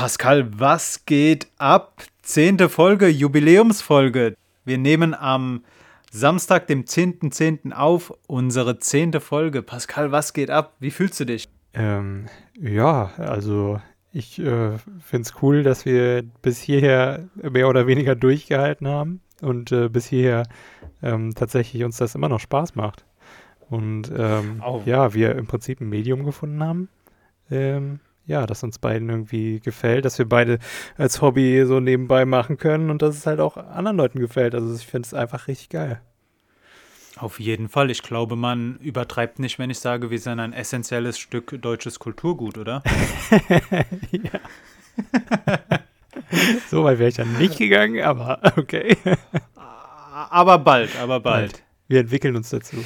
Pascal, was geht ab? Zehnte Folge, Jubiläumsfolge. Wir nehmen am Samstag, dem 10.10. .10. auf, unsere zehnte Folge. Pascal, was geht ab? Wie fühlst du dich? Ähm, ja, also ich äh, finde es cool, dass wir bis hierher mehr oder weniger durchgehalten haben und äh, bis hierher ähm, tatsächlich uns das immer noch Spaß macht. Und ähm, oh. ja, wir im Prinzip ein Medium gefunden haben, ähm, ja, das uns beiden irgendwie gefällt, dass wir beide als Hobby so nebenbei machen können und dass es halt auch anderen Leuten gefällt. Also ich finde es einfach richtig geil. Auf jeden Fall. Ich glaube, man übertreibt nicht, wenn ich sage, wir sind ein essentielles Stück deutsches Kulturgut, oder? ja. so weit wäre ich dann nicht gegangen, aber okay. aber bald, aber bald. Wir entwickeln uns dazu.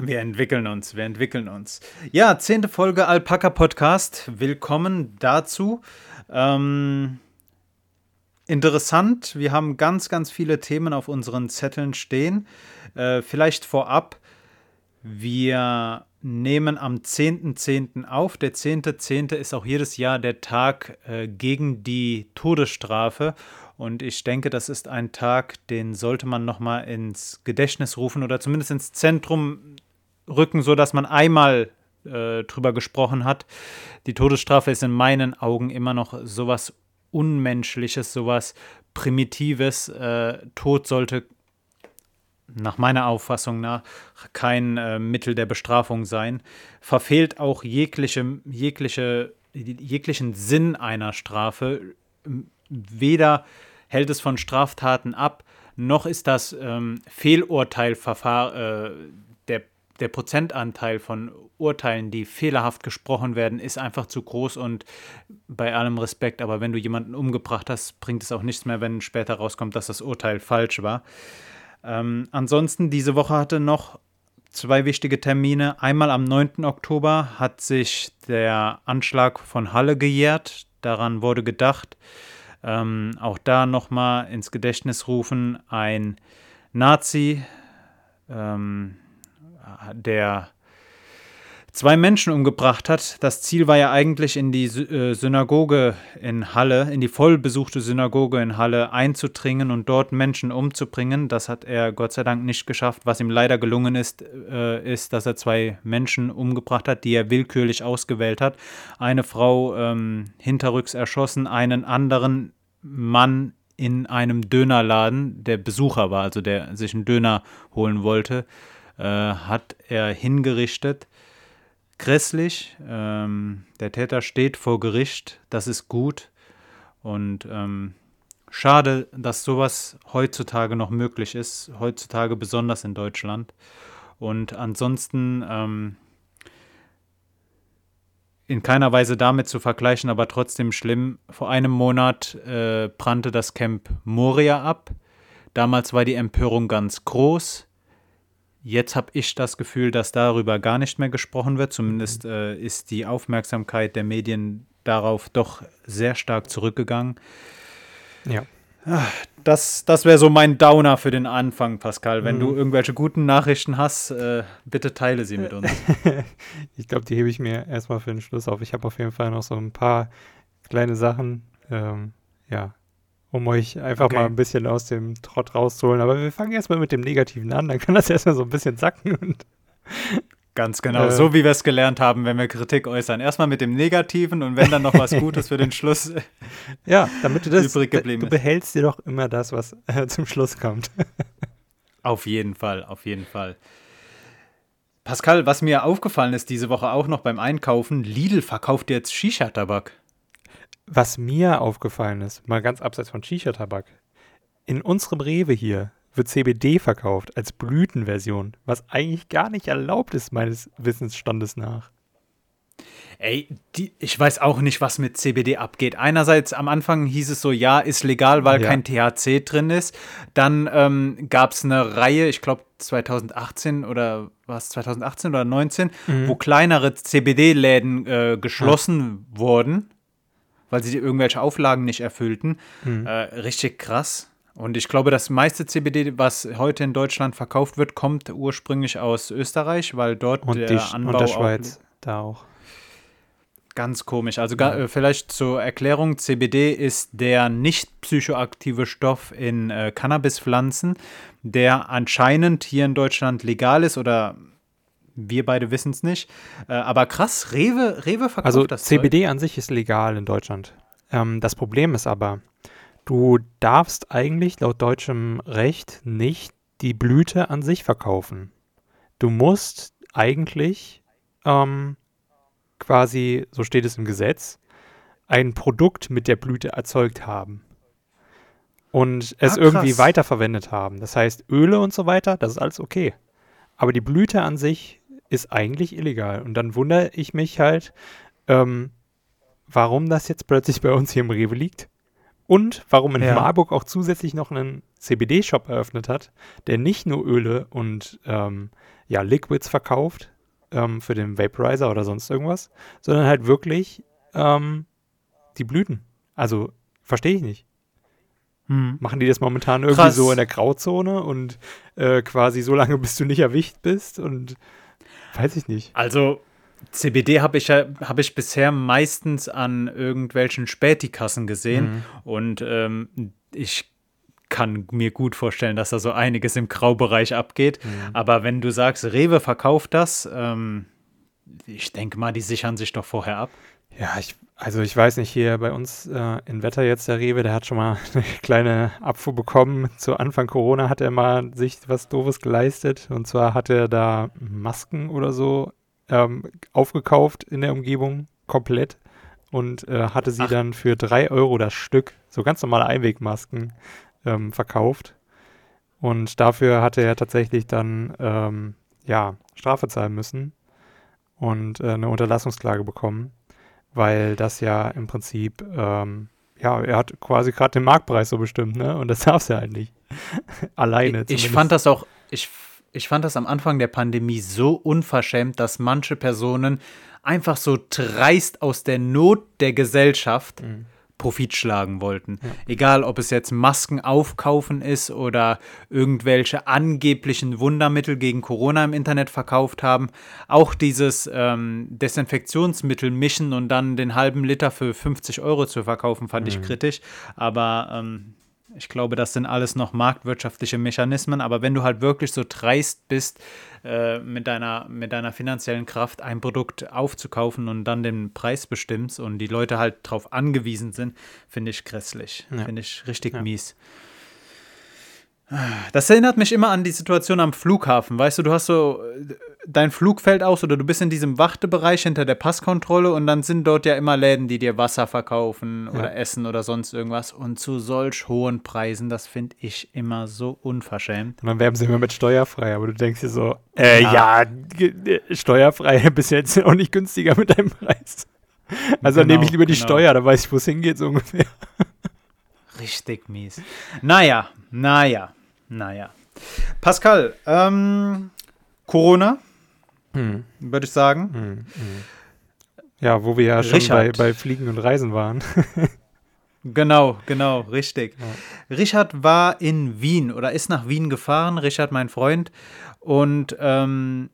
Wir entwickeln uns, wir entwickeln uns. Ja, zehnte Folge Alpaka Podcast. Willkommen dazu. Ähm, interessant, wir haben ganz, ganz viele Themen auf unseren Zetteln stehen. Äh, vielleicht vorab, wir nehmen am 10.10. .10. auf. Der 10.10. .10. ist auch jedes Jahr der Tag äh, gegen die Todesstrafe. Und ich denke, das ist ein Tag, den sollte man nochmal ins Gedächtnis rufen oder zumindest ins Zentrum rücken, sodass man einmal äh, drüber gesprochen hat. Die Todesstrafe ist in meinen Augen immer noch sowas Unmenschliches, sowas Primitives. Äh, Tod sollte nach meiner Auffassung nach kein äh, Mittel der Bestrafung sein. Verfehlt auch jegliche, jegliche, jeglichen Sinn einer Strafe. Weder hält es von Straftaten ab, noch ist das ähm, Fehlurteilverfahren, äh, der Prozentanteil von Urteilen, die fehlerhaft gesprochen werden, ist einfach zu groß und bei allem Respekt, aber wenn du jemanden umgebracht hast, bringt es auch nichts mehr, wenn später rauskommt, dass das Urteil falsch war. Ähm, ansonsten, diese Woche hatte noch zwei wichtige Termine. Einmal am 9. Oktober hat sich der Anschlag von Halle gejährt. Daran wurde gedacht. Ähm, auch da nochmal ins Gedächtnis rufen, ein Nazi, ähm, der zwei Menschen umgebracht hat. Das Ziel war ja eigentlich in die äh, Synagoge in Halle, in die vollbesuchte Synagoge in Halle einzudringen und dort Menschen umzubringen. Das hat er Gott sei Dank nicht geschafft. Was ihm leider gelungen ist, äh, ist, dass er zwei Menschen umgebracht hat, die er willkürlich ausgewählt hat. Eine Frau ähm, hinterrücks erschossen, einen anderen Mann in einem Dönerladen, der Besucher war, also der sich einen Döner holen wollte äh, hat er hingerichtet. Grässlich. Ähm, der Täter steht vor Gericht. Das ist gut. Und ähm, schade, dass sowas heutzutage noch möglich ist. Heutzutage besonders in Deutschland. Und ansonsten ähm, in keiner Weise damit zu vergleichen, aber trotzdem schlimm. Vor einem Monat äh, brannte das Camp Moria ab. Damals war die Empörung ganz groß. Jetzt habe ich das Gefühl, dass darüber gar nicht mehr gesprochen wird. Zumindest mhm. äh, ist die Aufmerksamkeit der Medien darauf doch sehr stark zurückgegangen. Ja. Ah, das, das wäre so mein Downer für den Anfang, Pascal. Wenn mhm. du irgendwelche guten Nachrichten hast, äh, bitte teile sie mit uns. ich glaube, die hebe ich mir erstmal für den Schluss auf. Ich habe auf jeden Fall noch so ein paar kleine Sachen. Ähm, ja, um euch einfach okay. mal ein bisschen aus dem Trott rauszuholen. Aber wir fangen erstmal mit dem Negativen an, dann kann das erstmal so ein bisschen sacken. Und, Ganz genau, äh, so wie wir es gelernt haben, wenn wir Kritik äußern. Erstmal mit dem Negativen und wenn dann noch was Gutes für den Schluss ja, damit du das, übrig geblieben du behältst dir doch immer das, was äh, zum Schluss kommt. auf jeden Fall, auf jeden Fall. Pascal, was mir aufgefallen ist diese Woche auch noch beim Einkaufen, Lidl verkauft jetzt Shisha-Tabak. Was mir aufgefallen ist, mal ganz abseits von Shisha-Tabak, in unserem Rewe hier wird CBD verkauft als Blütenversion, was eigentlich gar nicht erlaubt ist, meines Wissensstandes nach. Ey, die, ich weiß auch nicht, was mit CBD abgeht. Einerseits am Anfang hieß es so, ja, ist legal, weil ja. kein THC drin ist. Dann ähm, gab es eine Reihe, ich glaube 2018 oder was 2018 oder 2019, mhm. wo kleinere CBD-Läden äh, geschlossen ja. wurden weil sie irgendwelche Auflagen nicht erfüllten. Mhm. Äh, richtig krass. Und ich glaube, das meiste CBD, was heute in Deutschland verkauft wird, kommt ursprünglich aus Österreich, weil dort und der die, Anbau und der Schweiz, auch, da auch. ganz komisch. Also gar, äh, vielleicht zur Erklärung, CBD ist der nicht psychoaktive Stoff in äh, Cannabispflanzen, der anscheinend hier in Deutschland legal ist oder wir beide wissen es nicht. Äh, aber krass, Rewe, Rewe verkauft also das CBD Zeug. an sich ist legal in Deutschland. Ähm, das Problem ist aber, du darfst eigentlich laut deutschem Recht nicht die Blüte an sich verkaufen. Du musst eigentlich ähm, quasi, so steht es im Gesetz, ein Produkt mit der Blüte erzeugt haben und es ah, irgendwie weiterverwendet haben. Das heißt, Öle und so weiter, das ist alles okay. Aber die Blüte an sich ist eigentlich illegal. Und dann wundere ich mich halt, ähm, warum das jetzt plötzlich bei uns hier im Rewe liegt. Und warum in ja. Marburg auch zusätzlich noch einen CBD-Shop eröffnet hat, der nicht nur Öle und ähm, ja, Liquids verkauft ähm, für den Vaporizer oder sonst irgendwas, sondern halt wirklich ähm, die Blüten. Also verstehe ich nicht. Hm. Machen die das momentan irgendwie Krass. so in der Grauzone und äh, quasi so lange, bis du nicht erwischt bist und weiß ich nicht. Also CBD habe ich ja habe ich bisher meistens an irgendwelchen Spätikassen gesehen mhm. und ähm, ich kann mir gut vorstellen, dass da so einiges im Graubereich abgeht. Mhm. Aber wenn du sagst, Rewe verkauft das, ähm, ich denke mal, die sichern sich doch vorher ab. Ja, ich, also ich weiß nicht, hier bei uns äh, in Wetter jetzt der Rewe, der hat schon mal eine kleine Abfuhr bekommen. Zu Anfang Corona hat er mal sich was Doofes geleistet. Und zwar hat er da Masken oder so ähm, aufgekauft in der Umgebung komplett und äh, hatte sie Ach. dann für drei Euro das Stück, so ganz normale Einwegmasken, ähm, verkauft. Und dafür hatte er tatsächlich dann ähm, ja, Strafe zahlen müssen und äh, eine Unterlassungsklage bekommen, weil das ja im Prinzip, ähm, ja, er hat quasi gerade den Marktpreis so bestimmt, ne? Und das darf er halt nicht. Alleine. Ich, ich fand das auch, ich ich fand das am Anfang der Pandemie so unverschämt, dass manche Personen einfach so dreist aus der Not der Gesellschaft mhm. Profit schlagen wollten. Ja. Egal, ob es jetzt Masken aufkaufen ist oder irgendwelche angeblichen Wundermittel gegen Corona im Internet verkauft haben. Auch dieses ähm, Desinfektionsmittel mischen und dann den halben Liter für 50 Euro zu verkaufen, fand mhm. ich kritisch. Aber ähm, ich glaube, das sind alles noch marktwirtschaftliche Mechanismen, aber wenn du halt wirklich so dreist bist, äh, mit, deiner, mit deiner finanziellen Kraft ein Produkt aufzukaufen und dann den Preis bestimmst und die Leute halt darauf angewiesen sind, finde ich grässlich. Ja. Finde ich richtig ja. mies. Das erinnert mich immer an die Situation am Flughafen. Weißt du, du hast so, dein Flug fällt aus oder du bist in diesem Wartebereich hinter der Passkontrolle und dann sind dort ja immer Läden, die dir Wasser verkaufen oder ja. Essen oder sonst irgendwas. Und zu solch hohen Preisen, das finde ich immer so unverschämt. Und dann werben sie immer mit steuerfrei, aber du denkst dir so, äh, ja, ja steuerfrei bis jetzt auch nicht günstiger mit deinem Preis. Also genau, dann nehme ich lieber die genau. Steuer, da weiß ich, wo es hingeht, so ungefähr. Richtig mies. Naja, naja. Naja. Pascal, ähm, Corona, hm. würde ich sagen. Hm, hm. Ja, wo wir ja schon bei, bei Fliegen und Reisen waren. genau, genau, richtig. Ja. Richard war in Wien oder ist nach Wien gefahren, Richard, mein Freund, und ähm,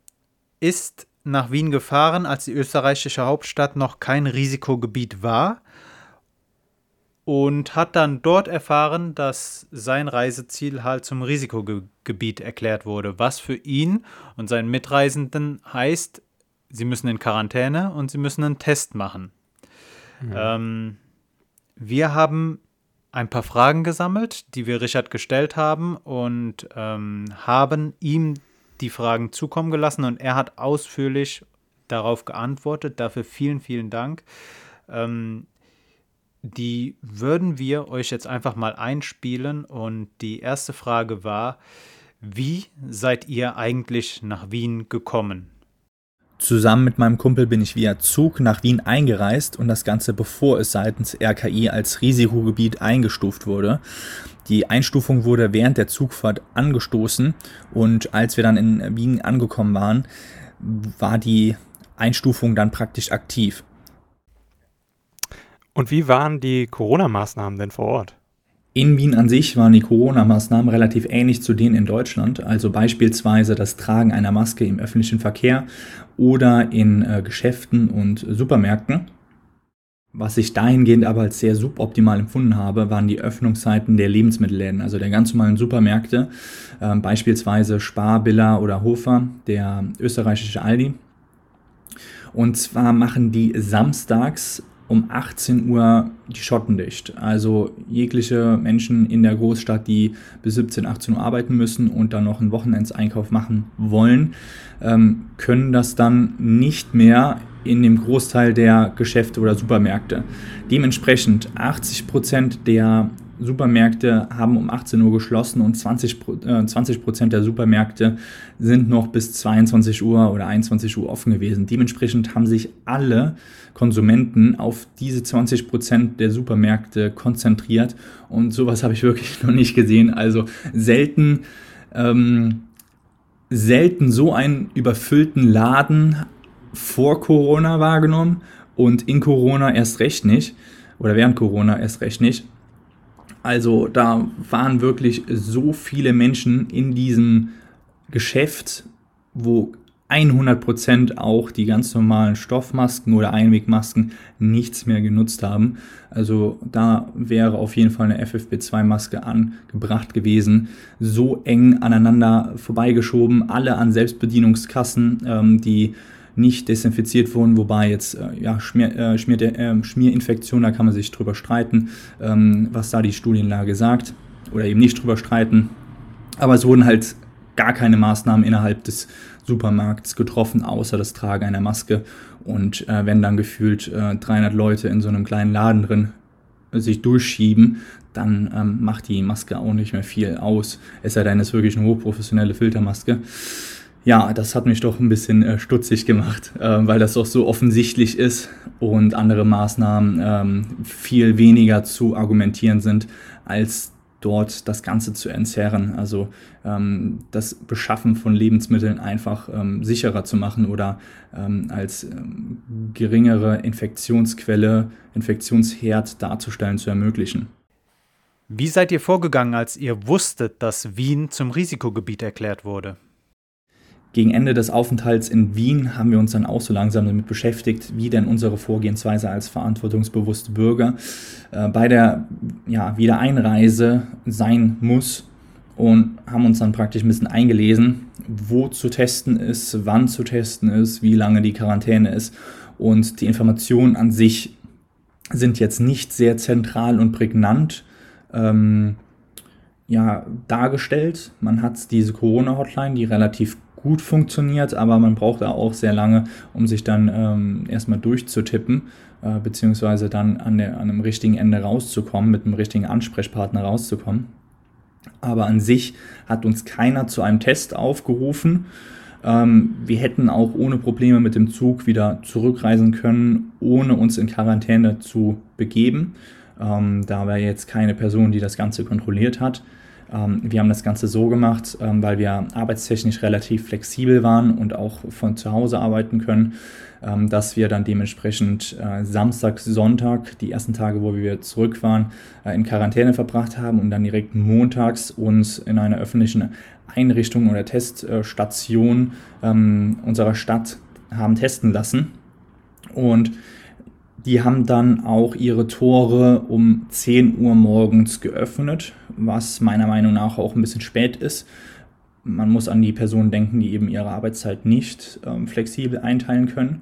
ist nach Wien gefahren, als die österreichische Hauptstadt noch kein Risikogebiet war und hat dann dort erfahren, dass sein Reiseziel halt zum Risikogebiet erklärt wurde, was für ihn und seinen Mitreisenden heißt, sie müssen in Quarantäne und sie müssen einen Test machen. Mhm. Ähm, wir haben ein paar Fragen gesammelt, die wir Richard gestellt haben und ähm, haben ihm die Fragen zukommen gelassen und er hat ausführlich darauf geantwortet. Dafür vielen, vielen Dank. Ähm, die würden wir euch jetzt einfach mal einspielen. Und die erste Frage war, wie seid ihr eigentlich nach Wien gekommen? Zusammen mit meinem Kumpel bin ich via Zug nach Wien eingereist und das Ganze bevor es seitens RKI als Risikogebiet eingestuft wurde. Die Einstufung wurde während der Zugfahrt angestoßen und als wir dann in Wien angekommen waren, war die Einstufung dann praktisch aktiv. Und wie waren die Corona-Maßnahmen denn vor Ort? In Wien an sich waren die Corona-Maßnahmen relativ ähnlich zu denen in Deutschland, also beispielsweise das Tragen einer Maske im öffentlichen Verkehr oder in äh, Geschäften und Supermärkten. Was ich dahingehend aber als sehr suboptimal empfunden habe, waren die Öffnungszeiten der Lebensmittelläden, also der ganz normalen Supermärkte, äh, beispielsweise Spar, Billa oder Hofer, der österreichische Aldi. Und zwar machen die samstags um 18 Uhr die Schotten dicht. Also jegliche Menschen in der Großstadt, die bis 17, 18 Uhr arbeiten müssen und dann noch einen Wochenendseinkauf machen wollen, ähm, können das dann nicht mehr in dem Großteil der Geschäfte oder Supermärkte. Dementsprechend 80 Prozent der Supermärkte haben um 18 Uhr geschlossen und 20, äh, 20 Prozent der Supermärkte sind noch bis 22 Uhr oder 21 Uhr offen gewesen. Dementsprechend haben sich alle Konsumenten auf diese 20 Prozent der Supermärkte konzentriert und sowas habe ich wirklich noch nicht gesehen. Also selten, ähm, selten so einen überfüllten Laden vor Corona wahrgenommen und in Corona erst recht nicht oder während Corona erst recht nicht. Also da waren wirklich so viele Menschen in diesem Geschäft, wo 100% auch die ganz normalen Stoffmasken oder Einwegmasken nichts mehr genutzt haben. Also da wäre auf jeden Fall eine FFP2-Maske angebracht gewesen. So eng aneinander vorbeigeschoben, alle an Selbstbedienungskassen, ähm, die nicht desinfiziert wurden, wobei jetzt äh, ja, Schmier, äh, Schmier, äh, Schmierinfektion, da kann man sich drüber streiten, ähm, was da die Studienlage sagt oder eben nicht drüber streiten. Aber es wurden halt gar keine Maßnahmen innerhalb des Supermarkts getroffen, außer das Tragen einer Maske. Und äh, wenn dann gefühlt äh, 300 Leute in so einem kleinen Laden drin sich durchschieben, dann ähm, macht die Maske auch nicht mehr viel aus. Es sei denn, es ist wirklich eine hochprofessionelle Filtermaske ja, das hat mich doch ein bisschen äh, stutzig gemacht, äh, weil das doch so offensichtlich ist und andere Maßnahmen ähm, viel weniger zu argumentieren sind, als dort das Ganze zu entzerren. Also ähm, das Beschaffen von Lebensmitteln einfach ähm, sicherer zu machen oder ähm, als ähm, geringere Infektionsquelle, Infektionsherd darzustellen, zu ermöglichen. Wie seid ihr vorgegangen, als ihr wusstet, dass Wien zum Risikogebiet erklärt wurde? Gegen Ende des Aufenthalts in Wien haben wir uns dann auch so langsam damit beschäftigt, wie denn unsere Vorgehensweise als verantwortungsbewusste Bürger äh, bei der ja, Wiedereinreise sein muss und haben uns dann praktisch ein bisschen eingelesen, wo zu testen ist, wann zu testen ist, wie lange die Quarantäne ist. Und die Informationen an sich sind jetzt nicht sehr zentral und prägnant. Ähm, ja, dargestellt. Man hat diese Corona-Hotline, die relativ gut funktioniert, aber man braucht da auch sehr lange, um sich dann ähm, erstmal durchzutippen, äh, beziehungsweise dann an, der, an einem richtigen Ende rauszukommen, mit einem richtigen Ansprechpartner rauszukommen. Aber an sich hat uns keiner zu einem Test aufgerufen. Ähm, wir hätten auch ohne Probleme mit dem Zug wieder zurückreisen können, ohne uns in Quarantäne zu begeben. Ähm, da war jetzt keine Person, die das Ganze kontrolliert hat. Ähm, wir haben das Ganze so gemacht, ähm, weil wir arbeitstechnisch relativ flexibel waren und auch von zu Hause arbeiten können, ähm, dass wir dann dementsprechend äh, Samstag, Sonntag, die ersten Tage, wo wir zurück waren, äh, in Quarantäne verbracht haben und dann direkt montags uns in einer öffentlichen Einrichtung oder Teststation unserer Stadt haben testen lassen. Und die haben dann auch ihre Tore um 10 Uhr morgens geöffnet, was meiner Meinung nach auch ein bisschen spät ist. Man muss an die Personen denken, die eben ihre Arbeitszeit nicht ähm, flexibel einteilen können.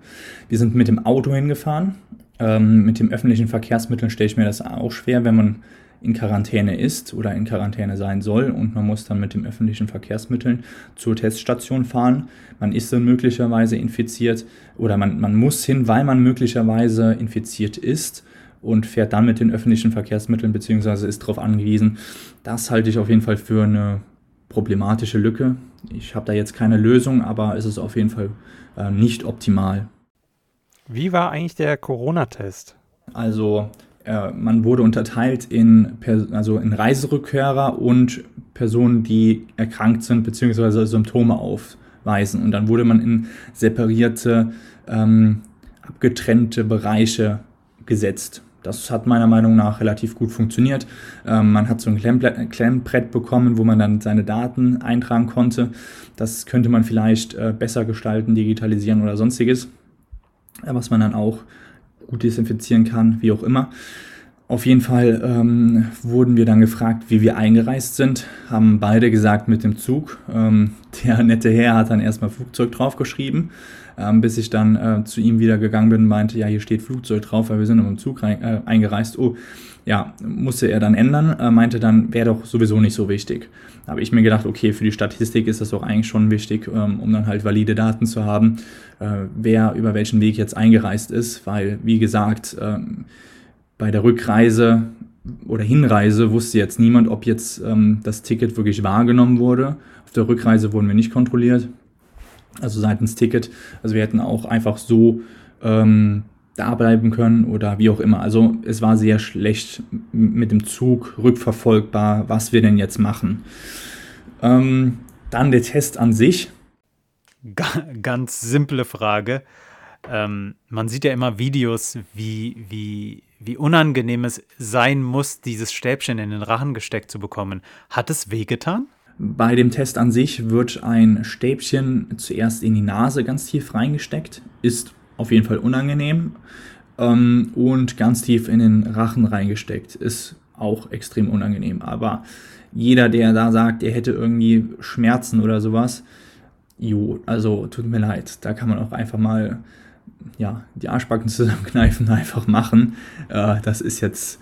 Wir sind mit dem Auto hingefahren. Ähm, mit dem öffentlichen Verkehrsmitteln stelle ich mir das auch schwer, wenn man in Quarantäne ist oder in Quarantäne sein soll und man muss dann mit den öffentlichen Verkehrsmitteln zur Teststation fahren. Man ist dann möglicherweise infiziert oder man, man muss hin, weil man möglicherweise infiziert ist und fährt dann mit den öffentlichen Verkehrsmitteln beziehungsweise ist darauf angewiesen. Das halte ich auf jeden Fall für eine problematische Lücke. Ich habe da jetzt keine Lösung, aber es ist auf jeden Fall äh, nicht optimal. Wie war eigentlich der Corona-Test? Also man wurde unterteilt in, also in Reiserückkehrer und Personen, die erkrankt sind bzw. Symptome aufweisen. Und dann wurde man in separierte, ähm, abgetrennte Bereiche gesetzt. Das hat meiner Meinung nach relativ gut funktioniert. Ähm, man hat so ein Klemmbrett bekommen, wo man dann seine Daten eintragen konnte. Das könnte man vielleicht äh, besser gestalten, digitalisieren oder sonstiges. Was man dann auch gut desinfizieren kann, wie auch immer. Auf jeden Fall ähm, wurden wir dann gefragt, wie wir eingereist sind. Haben beide gesagt mit dem Zug. Ähm, der nette Herr hat dann erstmal Flugzeug draufgeschrieben, ähm, bis ich dann äh, zu ihm wieder gegangen bin und meinte, ja, hier steht Flugzeug drauf, weil wir sind im Zug rein, äh, eingereist. Oh, ja, musste er dann ändern, äh, meinte dann, wäre doch sowieso nicht so wichtig. Da habe ich mir gedacht, okay, für die Statistik ist das doch eigentlich schon wichtig, ähm, um dann halt valide Daten zu haben, äh, wer über welchen Weg jetzt eingereist ist, weil, wie gesagt, ähm, bei der Rückreise oder Hinreise wusste jetzt niemand, ob jetzt ähm, das Ticket wirklich wahrgenommen wurde. Auf der Rückreise wurden wir nicht kontrolliert, also seitens Ticket. Also wir hätten auch einfach so ähm, da bleiben können oder wie auch immer. Also es war sehr schlecht mit dem Zug rückverfolgbar, was wir denn jetzt machen. Ähm, dann der Test an sich. Ganz simple Frage. Ähm, man sieht ja immer Videos, wie, wie wie unangenehm es sein muss, dieses Stäbchen in den Rachen gesteckt zu bekommen. Hat es wehgetan? Bei dem Test an sich wird ein Stäbchen zuerst in die Nase ganz tief reingesteckt, ist auf jeden Fall unangenehm ähm, und ganz tief in den Rachen reingesteckt, ist auch extrem unangenehm. Aber jeder, der da sagt, er hätte irgendwie Schmerzen oder sowas, jo, also tut mir leid, da kann man auch einfach mal ja, die Arschbacken zusammenkneifen, einfach machen. Äh, das ist jetzt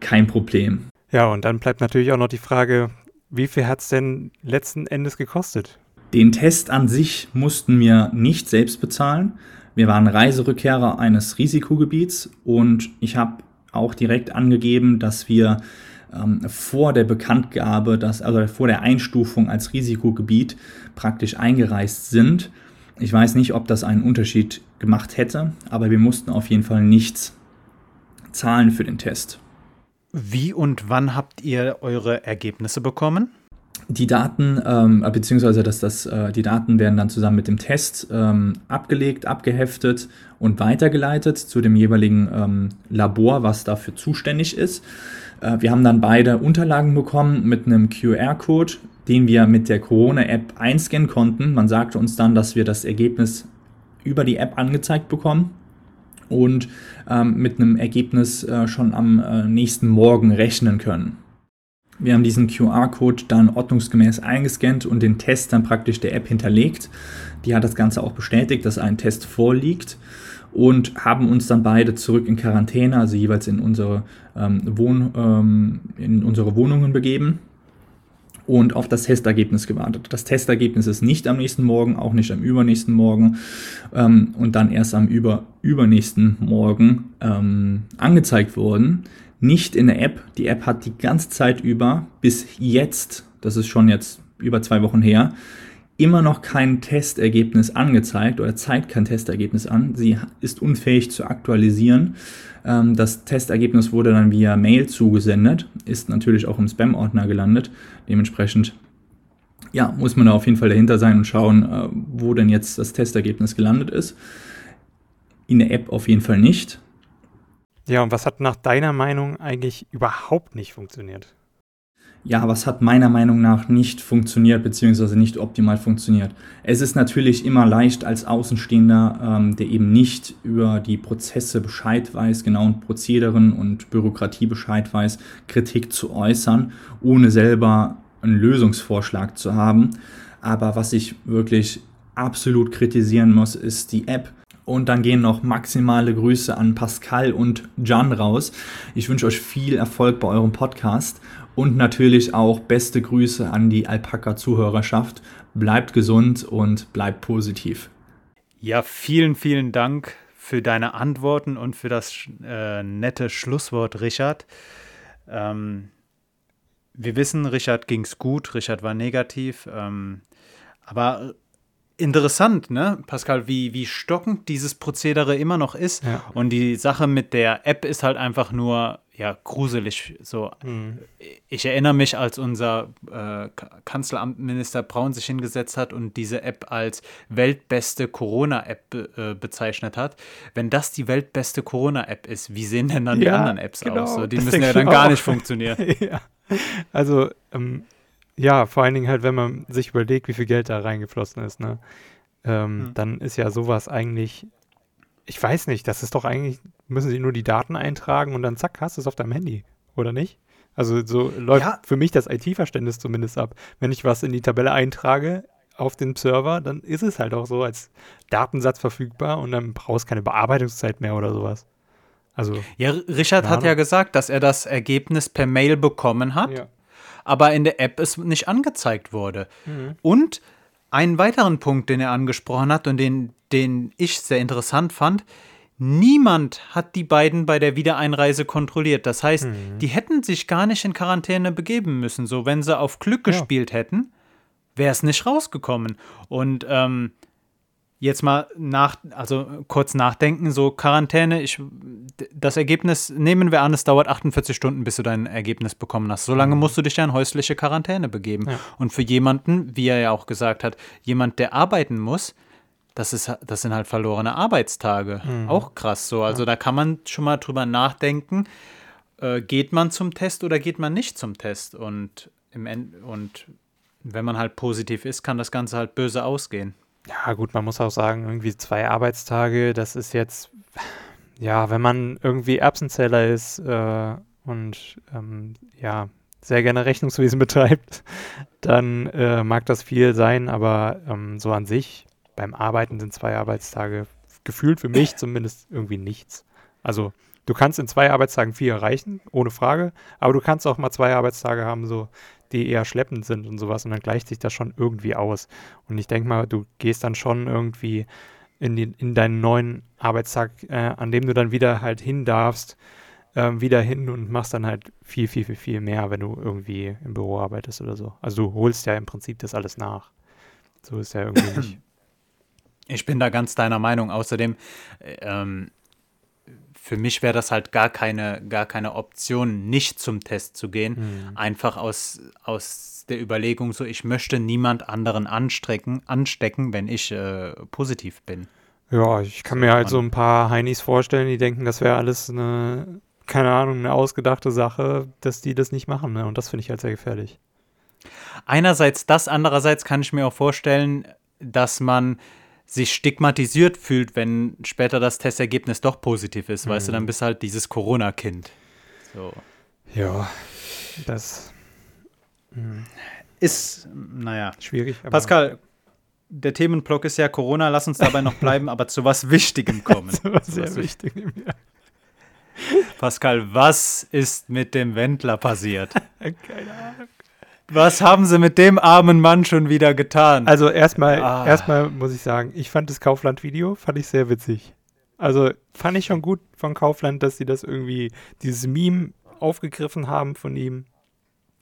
kein Problem. Ja, und dann bleibt natürlich auch noch die Frage, wie viel hat es denn letzten Endes gekostet? Den Test an sich mussten wir nicht selbst bezahlen. Wir waren Reiserückkehrer eines Risikogebiets und ich habe auch direkt angegeben, dass wir ähm, vor der Bekanntgabe, dass, also vor der Einstufung als Risikogebiet praktisch eingereist sind. Ich weiß nicht, ob das einen Unterschied gemacht hätte, aber wir mussten auf jeden Fall nichts zahlen für den Test. Wie und wann habt ihr eure Ergebnisse bekommen? Die Daten, ähm, beziehungsweise dass das, äh, die Daten werden dann zusammen mit dem Test ähm, abgelegt, abgeheftet und weitergeleitet zu dem jeweiligen ähm, Labor, was dafür zuständig ist. Äh, wir haben dann beide Unterlagen bekommen mit einem QR-Code, den wir mit der Corona-App einscannen konnten. Man sagte uns dann, dass wir das Ergebnis über die App angezeigt bekommen und ähm, mit einem Ergebnis äh, schon am äh, nächsten Morgen rechnen können. Wir haben diesen QR-Code dann ordnungsgemäß eingescannt und den Test dann praktisch der App hinterlegt. Die hat das Ganze auch bestätigt, dass ein Test vorliegt und haben uns dann beide zurück in Quarantäne, also jeweils in unsere, ähm, Wohn, ähm, in unsere Wohnungen begeben und auf das Testergebnis gewartet. Das Testergebnis ist nicht am nächsten Morgen, auch nicht am übernächsten Morgen ähm, und dann erst am über, übernächsten Morgen ähm, angezeigt worden. Nicht in der App. Die App hat die ganze Zeit über bis jetzt, das ist schon jetzt über zwei Wochen her, immer noch kein Testergebnis angezeigt oder zeigt kein Testergebnis an. Sie ist unfähig zu aktualisieren. Ähm, das Testergebnis wurde dann via Mail zugesendet, ist natürlich auch im Spam-Ordner gelandet. Dementsprechend ja, muss man da auf jeden Fall dahinter sein und schauen, äh, wo denn jetzt das Testergebnis gelandet ist. In der App auf jeden Fall nicht. Ja, und was hat nach deiner Meinung eigentlich überhaupt nicht funktioniert? ja, was hat meiner Meinung nach nicht funktioniert, beziehungsweise nicht optimal funktioniert. Es ist natürlich immer leicht als Außenstehender, ähm, der eben nicht über die Prozesse Bescheid weiß, genauen Prozederen und Bürokratie Bescheid weiß, Kritik zu äußern, ohne selber einen Lösungsvorschlag zu haben. Aber was ich wirklich absolut kritisieren muss, ist die App. Und dann gehen noch maximale Grüße an Pascal und Jan raus. Ich wünsche euch viel Erfolg bei eurem Podcast und natürlich auch beste Grüße an die Alpaka-Zuhörerschaft. Bleibt gesund und bleibt positiv. Ja, vielen, vielen Dank für deine Antworten und für das äh, nette Schlusswort, Richard. Ähm, wir wissen, Richard ging es gut, Richard war negativ. Ähm, aber interessant, ne, Pascal, wie, wie stockend dieses Prozedere immer noch ist. Ja. Und die Sache mit der App ist halt einfach nur ja, gruselig. So, mhm. ich erinnere mich, als unser äh, Kanzleramtminister Braun sich hingesetzt hat und diese App als weltbeste Corona-App äh, bezeichnet hat. Wenn das die weltbeste Corona-App ist, wie sehen denn dann ja, die anderen Apps genau, aus? So, die müssen ja dann gar nicht funktionieren. ja. Also, ähm, ja, vor allen Dingen halt, wenn man sich überlegt, wie viel Geld da reingeflossen ist, ne? Ähm, mhm. Dann ist ja sowas eigentlich ich weiß nicht, das ist doch eigentlich, müssen sie nur die Daten eintragen und dann zack, hast du es auf deinem Handy, oder nicht? Also so läuft Ja. für mich das IT-Verständnis zumindest ab. Wenn ich was in die Tabelle eintrage auf den Server, dann ist es halt auch so als Datensatz verfügbar und dann brauchst keine Bearbeitungszeit mehr oder sowas. Also, Ja, Richard hat ja gesagt, dass er das Ergebnis per Mail bekommen hat, ja. Aber in der App es nicht angezeigt wurde. Mhm. Und einen weiteren Punkt, den er angesprochen hat und den, den ich sehr interessant fand, niemand hat die beiden bei der Wiedereinreise kontrolliert. Das heißt, Mhm. die hätten sich gar nicht in Quarantäne begeben müssen. So, wenn sie auf Glück Ja. gespielt hätten, wäre es nicht rausgekommen. Und ähm, jetzt mal nach, also kurz nachdenken, so Quarantäne, ich, das Ergebnis, nehmen wir an, es dauert 48 Stunden, bis du dein Ergebnis bekommen hast. So lange musst du dich ja in häusliche Quarantäne begeben. Mhm. Ja. Und für jemanden, wie er ja auch gesagt hat, jemand, der arbeiten muss, das, ist, das sind halt verlorene Arbeitstage. Mhm. Auch krass so. Also da kann man schon mal drüber nachdenken, äh, geht man zum Test oder geht man nicht zum Test? Und, im End und wenn man halt positiv ist, kann das Ganze halt böse ausgehen. Ja, gut, man muss auch sagen, irgendwie zwei Arbeitstage, das ist jetzt, ja, wenn man irgendwie Erbsenzähler ist äh, und ähm, ja, sehr gerne Rechnungswesen betreibt, dann äh, mag das viel sein, aber ähm, so an sich, beim Arbeiten sind zwei Arbeitstage gefühlt für mich zumindest irgendwie nichts. Also du kannst in zwei Arbeitstagen vier erreichen, ohne Frage, aber du kannst auch mal zwei Arbeitstage haben, so die eher schleppend sind und sowas und dann gleicht sich das schon irgendwie aus. Und ich denke mal, du gehst dann schon irgendwie in, die, in deinen neuen Arbeitstag, äh, an dem du dann wieder halt hin darfst, ähm, wieder hin und machst dann halt viel, viel, viel, viel mehr, wenn du irgendwie im Büro arbeitest oder so. Also du holst ja im Prinzip das alles nach. So ist ja irgendwie nicht. Ich bin da ganz deiner Meinung. Außerdem, äh, ähm, für mich wäre das halt gar keine, gar keine Option, nicht zum Test zu gehen. Mhm. Einfach aus, aus der Überlegung, so ich möchte niemand anderen anstecken, anstecken wenn ich äh, positiv bin. Ja, ich kann mir halt so ein paar Heinis vorstellen, die denken, das wäre alles eine, keine Ahnung, eine ausgedachte Sache, dass die das nicht machen. Ne? Und das finde ich halt sehr gefährlich. Einerseits das, andererseits kann ich mir auch vorstellen, dass man sich stigmatisiert fühlt, wenn später das Testergebnis doch positiv ist. Weißt du, dann bist du halt dieses Corona-Kind. So. Ja, das hm, Ist, naja. schwierig. Pascal, der Themenblock ist ja Corona, lass uns dabei noch bleiben, aber zu was Wichtigem kommen. Zu sehr was wichtig. Ja. Pascal, was ist mit dem Wendler passiert? Keine Ahnung. Was haben sie mit dem armen Mann schon wieder getan? Also erstmal, Ah. erstmal muss ich sagen, ich fand das Kaufland-Video, fand ich sehr witzig. Also fand ich schon gut von Kaufland, dass sie das irgendwie, dieses Meme aufgegriffen haben von ihm.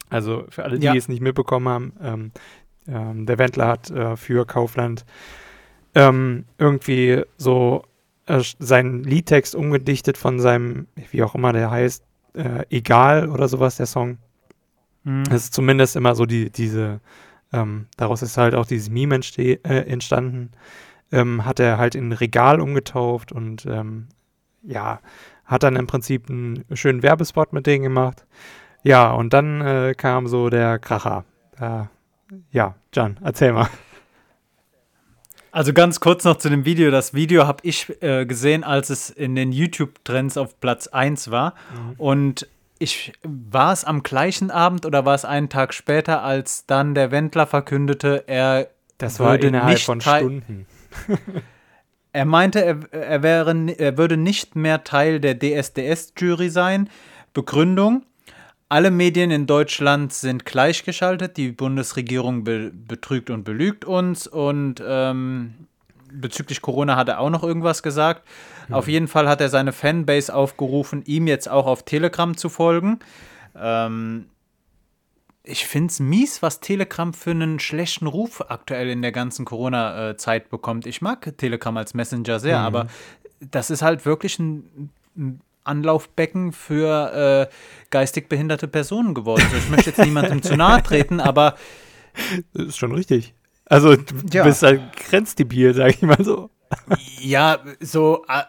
Also für alle, die Ja. es nicht mitbekommen haben, ähm, ähm, der Wendler hat äh, für Kaufland ähm, irgendwie so äh, seinen Liedtext umgedichtet von seinem, wie auch immer der heißt, äh, Egal oder sowas, der Song. Hm. Es ist zumindest immer so die, diese, ähm, daraus ist halt auch dieses Meme äh, entstanden. Ähm, hat er halt in ein Regal umgetauft und ähm, ja, hat dann im Prinzip einen schönen Werbespot mit denen gemacht. Ja, und dann äh, kam so der Kracher. Äh, ja, Jan, erzähl mal. Also ganz kurz noch zu dem Video. Das Video habe ich äh, gesehen, als es in den YouTube-Trends auf Platz 1 war. Und ich war es am gleichen Abend oder war es einen Tag später, als dann der Wendler verkündete, er Das war würde innerhalb nicht von Stunden. Er meinte, er, er, wäre, er würde nicht mehr Teil der DSDS-Jury sein. Begründung: Alle Medien in Deutschland sind gleichgeschaltet. Die Bundesregierung be betrügt und belügt uns. Und ähm, bezüglich Corona hat er auch noch irgendwas gesagt. Auf jeden Fall hat er seine Fanbase aufgerufen, ihm jetzt auch auf Telegram zu folgen. Ähm, ich finde es mies, was Telegram für einen schlechten Ruf aktuell in der ganzen Corona-Zeit bekommt. Ich mag Telegram als Messenger sehr, aber das ist halt wirklich ein, ein Anlaufbecken für äh, geistig behinderte Personen geworden. Also ich möchte jetzt niemandem zu nahe treten, aber Das ist schon richtig. Also, du Ja. bist halt grenzdebil, sag ich mal so. Ja, so, äh,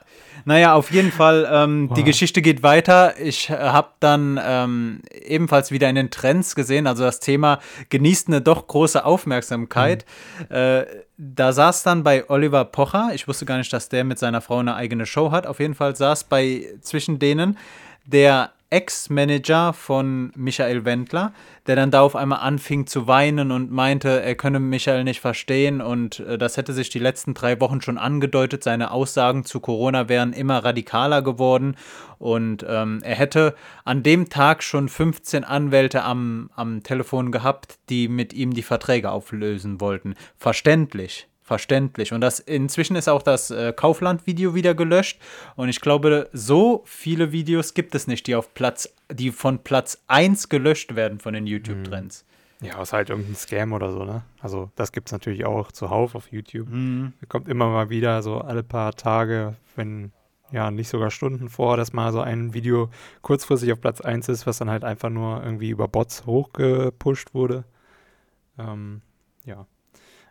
naja, auf jeden Fall, ähm, die Wow. Geschichte geht weiter. Ich äh, habe dann ähm, ebenfalls wieder in den Trends gesehen, also das Thema genießt eine doch große Aufmerksamkeit. Äh, da saß dann bei Oliver Pocher, ich wusste gar nicht, dass der mit seiner Frau eine eigene Show hat, auf jeden Fall saß bei zwischen denen der Ex-Manager von Michael Wendler, der dann da auf einmal anfing zu weinen und meinte, er könne Michael nicht verstehen und äh, das hätte sich die letzten drei Wochen schon angedeutet. Seine Aussagen zu Corona wären immer radikaler geworden und ähm, er hätte an dem Tag schon 15 Anwälte am, am Telefon gehabt, die mit ihm die Verträge auflösen wollten. Verständlich. Verständlich. Und das inzwischen ist auch das äh, Kaufland-Video wieder gelöscht. Und ich glaube, so viele Videos gibt es nicht, die auf Platz, die von Platz 1 gelöscht werden von den YouTube-Trends. Ja, ist halt irgendein Scam oder so, ne? Also das gibt es natürlich auch zuhauf auf YouTube. Kommt immer mal wieder so alle paar Tage, wenn ja nicht sogar Stunden vor, dass mal so ein Video kurzfristig auf Platz 1 ist, was dann halt einfach nur irgendwie über Bots hochgepusht wurde. Ähm, ja.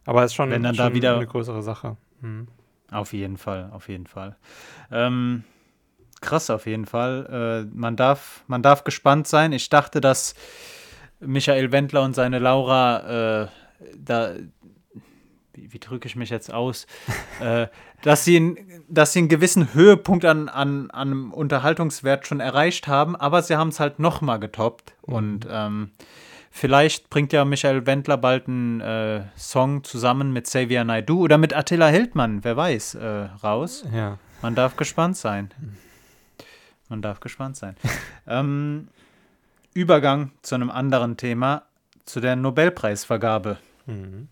Aber es ist schon, Wenn dann da schon wieder- eine größere Sache. Mhm. Auf jeden Fall, auf jeden Fall. Ähm, krass, auf jeden Fall. Äh, man, darf, man darf gespannt sein. Ich dachte, dass Michael Wendler und seine Laura äh, da. Wie, wie drücke ich mich jetzt aus? äh, dass, sie ein, dass sie einen gewissen Höhepunkt an, an, an einem Unterhaltungswert schon erreicht haben, aber sie haben es halt nochmal getoppt. Und ähm, Vielleicht bringt ja Michael Wendler bald einen äh, Song zusammen mit Xavier Naidoo oder mit Attila Hildmann, wer weiß, äh, raus. Ja. Man darf gespannt sein. Man darf gespannt sein. ähm, Übergang zu einem anderen Thema, zu der Nobelpreisvergabe. Mhm.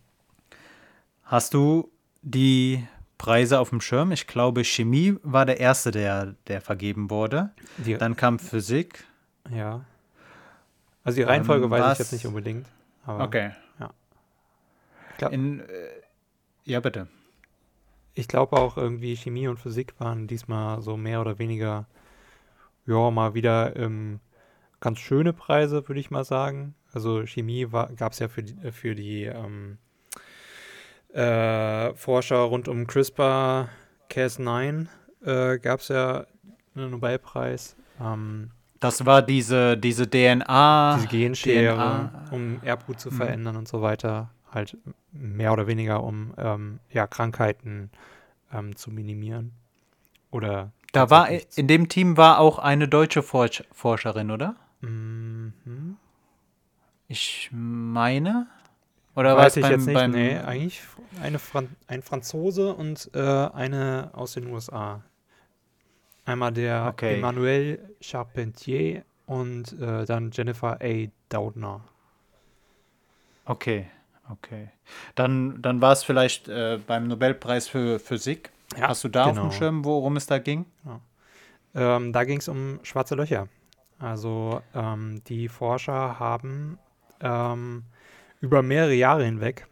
Hast du die Preise auf dem Schirm? Ich glaube, Chemie war der erste, der, der vergeben wurde. Die, Dann kam Physik. ja. Also die Reihenfolge Ähm, weiß was- ich jetzt nicht unbedingt. Aber Okay. Ich glaub- In, äh, ja, bitte. Ich glaube auch irgendwie Chemie und Physik waren diesmal so mehr oder weniger, ja, mal wieder ähm, ganz schöne Preise, würde ich mal sagen. Also Chemie gab es ja für die, für die ähm, äh, Forscher rund um CRISPR-Cas9 äh, gab es ja einen Nobelpreis. Ähm, Das war diese, diese DNA. diese Genschere, DNA. um Erbgut zu Mhm. verändern und so weiter, halt mehr oder weniger, um ähm, ja, Krankheiten ähm, zu minimieren. Oder Da war tatsächlich in dem Team war auch eine deutsche Forsch Forscherin, oder? Mhm. Ich meine. Oder war Weiß ich beim, jetzt nicht. beim nee, eigentlich eine Fran ein Franzose und äh, eine aus den USA. Einmal der Okay. Emmanuel Charpentier und äh, dann Jennifer A. Doudna. Okay, okay. Dann, dann war es vielleicht äh, beim Nobelpreis für Physik. Ja, Hast du da auf genau. dem Schirm, worum es da ging? Ähm, da ging es um schwarze Löcher. Also ähm, die Forscher haben ähm, über mehrere Jahre hinweg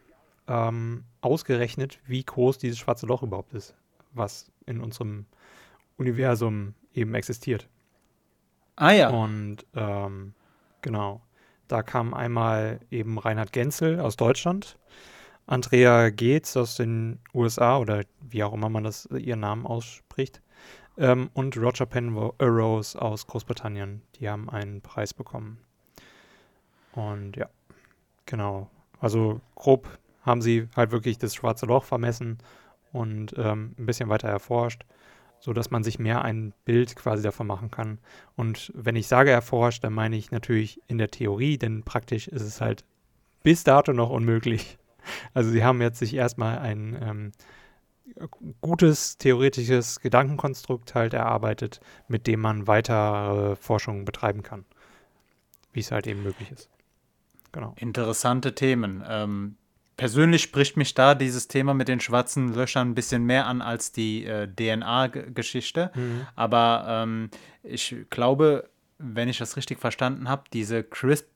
ähm, ausgerechnet, wie groß dieses schwarze Loch überhaupt ist, was in unserem Universum eben existiert. Ah ja. Und ähm, genau, da kam einmal eben Reinhard Genzel aus Deutschland, Andrea Geetz aus den USA oder wie auch immer man das ihren Namen ausspricht ähm, und Roger Penrose aus Großbritannien. Die haben einen Preis bekommen. Und ja, genau. Also grob haben sie halt wirklich das schwarze Loch vermessen und ähm, ein bisschen weiter erforscht, so dass man sich mehr ein Bild quasi davon machen kann. Und wenn ich sage erforscht, dann meine ich natürlich in der Theorie, denn praktisch ist es halt bis dato noch unmöglich. Also sie haben jetzt sich erstmal ein ähm, gutes theoretisches Gedankenkonstrukt halt erarbeitet, mit dem man weitere Forschung betreiben kann, wie es halt eben möglich ist. Genau. Interessante Themen. Ähm, persönlich spricht mich da dieses Thema mit den schwarzen Löchern ein bisschen mehr an als die äh, DNA-Geschichte. Mhm. Aber ähm, ich glaube, wenn ich das richtig verstanden habe, diese Crisp,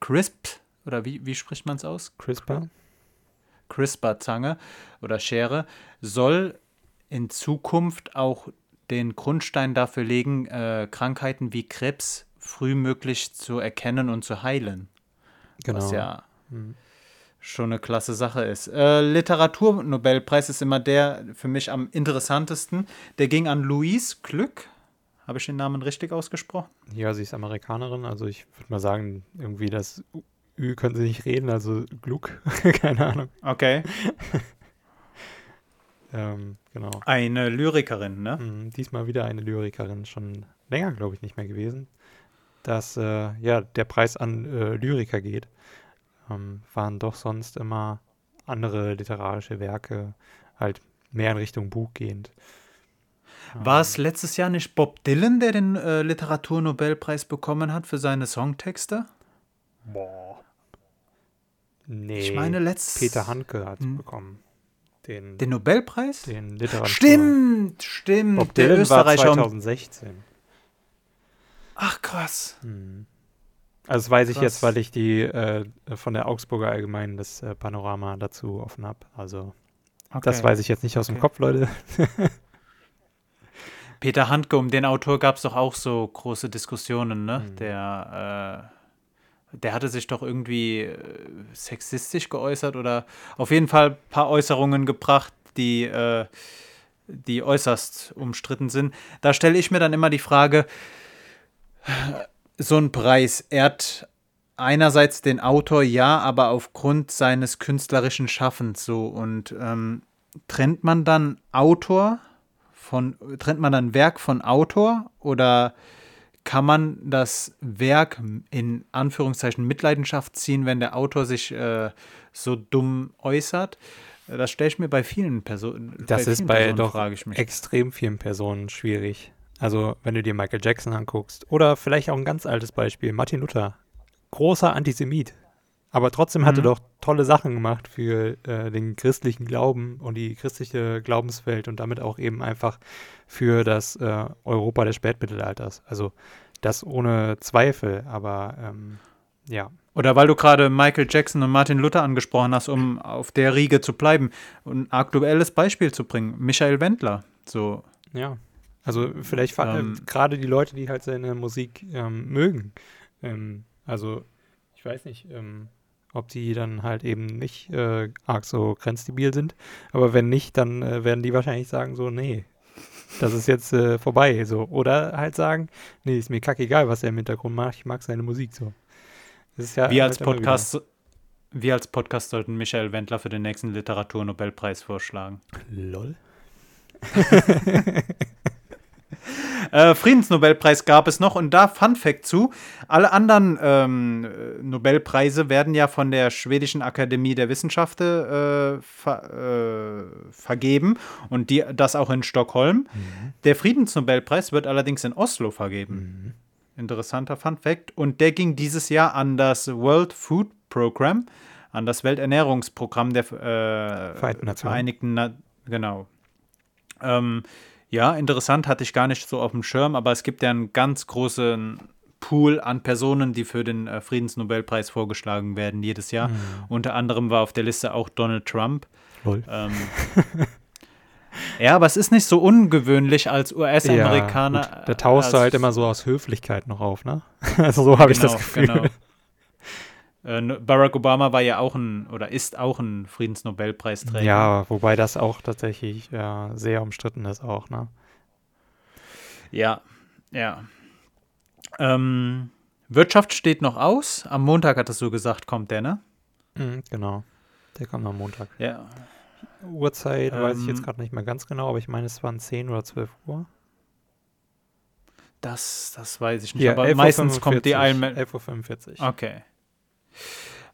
Crisp oder wie, wie spricht man es aus? CRISPR? CRISPR-Zange oder Schere soll in Zukunft auch den Grundstein dafür legen, äh, Krankheiten wie Krebs frühmöglich zu erkennen und zu heilen. Genau. Was ja Mhm. Schon eine klasse Sache ist. Äh, Literaturnobelpreis ist immer der für mich am interessantesten. Der ging an Louise Glück. Habe ich den Namen richtig ausgesprochen? Ja, sie ist Amerikanerin, also ich würde mal sagen, irgendwie das Ü können sie nicht reden, also Gluck, keine Ahnung. Okay. ähm, genau. Eine Lyrikerin, ne? Mhm, diesmal wieder eine Lyrikerin, schon länger, glaube ich, nicht mehr gewesen. Dass äh, ja der Preis an äh, Lyriker geht, ähm, waren doch sonst immer andere literarische Werke, halt mehr in Richtung Buch gehend. War es letztes Jahr nicht Bob Dylan, der den äh, Literaturnobelpreis bekommen hat für seine Songtexte? Boah. Nee. Ich meine, letztes. Peter Handke hat Hm. bekommen. Den, Den Nobelpreis? den Literatur. Stimmt, stimmt. Bob der Dylan war Österreicher. um- 2016. Ach, krass. Hm. Also das weiß ich Krass. jetzt, weil ich die äh, von der Augsburger Allgemeinen das äh, Panorama dazu offen habe. Also Okay. das weiß ich jetzt nicht aus dem Okay. Kopf, Leute. Peter Handke, um den Autor gab es doch auch so große Diskussionen, ne? Mhm. Der, äh, der hatte sich doch irgendwie äh, sexistisch geäußert oder auf jeden Fall ein paar Äußerungen gebracht, die, äh, die äußerst umstritten sind. Da stelle ich mir dann immer die Frage, so ein Preis ehrt einerseits den Autor, ja, aber aufgrund seines künstlerischen Schaffens so und ähm, trennt man dann Autor von, trennt man dann Werk von Autor oder kann man das Werk in Anführungszeichen Mitleidenschaft ziehen, wenn der Autor sich äh, so dumm äußert? Das stelle ich mir bei vielen Personen. Das ist vielen bei Personen doch frage ich mich. extrem vielen Personen schwierig. Also wenn du dir Michael Jackson anguckst oder vielleicht auch ein ganz altes Beispiel, Martin Luther, großer Antisemit, aber trotzdem hat er Mhm. doch tolle Sachen gemacht für äh, den christlichen Glauben und die christliche Glaubenswelt und damit auch eben einfach für das äh, Europa des Spätmittelalters. Also das ohne Zweifel, aber ähm, ja. Oder weil du gerade Michael Jackson und Martin Luther angesprochen hast, um auf der Riege zu bleiben und ein aktuelles Beispiel zu bringen. Michael Wendler. So, Ja, also vielleicht Ähm. gerade die Leute, die halt seine Musik ähm, mögen. Ähm, also ich weiß nicht, ähm, ob die dann halt eben nicht äh, arg so grenzdebil sind. Aber wenn nicht, dann äh, werden die wahrscheinlich sagen so, nee, das ist jetzt äh, vorbei. So. Oder halt sagen, nee, ist mir kackegal, was er im Hintergrund macht, ich mag seine Musik so. Das ist ja wir halt als Podcast. Wir als Podcast sollten Michael Wendler für den nächsten Literaturnobelpreis vorschlagen. Lol. Äh, Friedensnobelpreis gab es noch und da Fun Fact zu. Alle anderen ähm, äh, Nobelpreise werden ja von der Schwedischen Akademie der Wissenschaften äh, ver, äh, vergeben und die, das auch in Stockholm. Der Friedensnobelpreis wird allerdings in Oslo vergeben. Interessanter Fun Fact. Und der ging dieses Jahr an das World Food Program, an das Welternährungsprogramm der äh, Nationen. Vereinigten Na Genau. Ähm, ja, interessant, hatte ich gar nicht so auf dem Schirm, aber es gibt ja einen ganz großen Pool an Personen, die für den äh, Friedensnobelpreis vorgeschlagen werden jedes Jahr. Unter anderem war auf der Liste auch Donald Trump. Lol. Ähm, ja, aber es ist nicht so ungewöhnlich als US-Amerikaner. Ja, da tauchst du halt immer so aus Höflichkeit noch auf, ne? Also so habe ich das Gefühl. Genau. Äh, Barack Obama war ja auch ein oder ist auch ein Friedensnobelpreisträger. Ja, wobei das auch tatsächlich ja, sehr umstritten ist auch, ne? Ja, ja. Ähm, Wirtschaft steht noch aus. Am Montag hattest du gesagt, kommt der, ne? Mhm, genau. Der kommt am Montag. Ja. Uhrzeit weiß ich jetzt Ähm, gerade nicht mehr ganz genau, aber ich meine, es waren 10 oder 12 Uhr. Das, das weiß ich nicht. Ja, aber 11:45 meistens kommt die Einmeldung. 11.45 Uhr. Okay.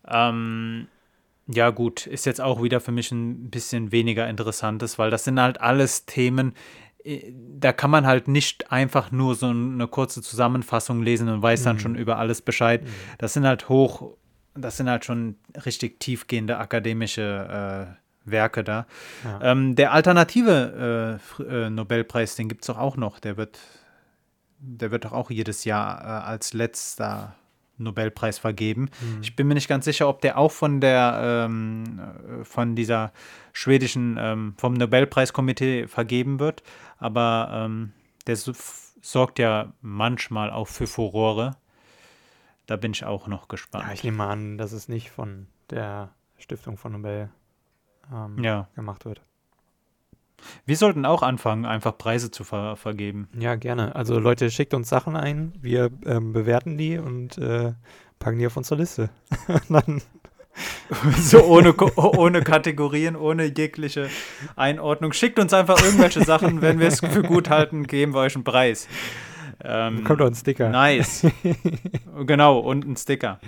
Ähm, ja, gut, ist jetzt auch wieder für mich ein bisschen weniger interessantes, weil das sind halt alles Themen, äh, da kann man halt nicht einfach nur so eine kurze Zusammenfassung lesen und weiß dann Mhm. schon über alles Bescheid. Das sind halt hoch, das sind halt schon richtig tiefgehende akademische äh, Werke da. Ja. Ähm, der alternative äh, äh, Nobelpreis, den gibt es doch auch noch. Der wird, der wird doch auch jedes Jahr äh, als letzter Nobelpreis vergeben. Mhm. Ich bin mir nicht ganz sicher, ob der auch von der ähm, äh, von dieser schwedischen ähm, vom Nobelpreiskomitee vergeben wird, aber ähm, der so, sorgt ja manchmal auch für Furore. Da bin ich auch noch gespannt. Ja, ich nehme an, dass es nicht von der Stiftung von Nobel ähm, Ja. gemacht wird. Wir sollten auch anfangen, einfach Preise zu ver vergeben. Ja, gerne. Also Leute, schickt uns Sachen ein, wir ähm, bewerten die und äh, packen die auf unsere Liste. So ohne, ohne Kategorien, ohne jegliche Einordnung. Schickt uns einfach irgendwelche Sachen. Wenn wir es für gut halten, geben wir euch einen Preis. Ähm, kommt doch ein Sticker. Nice. genau, und ein Sticker.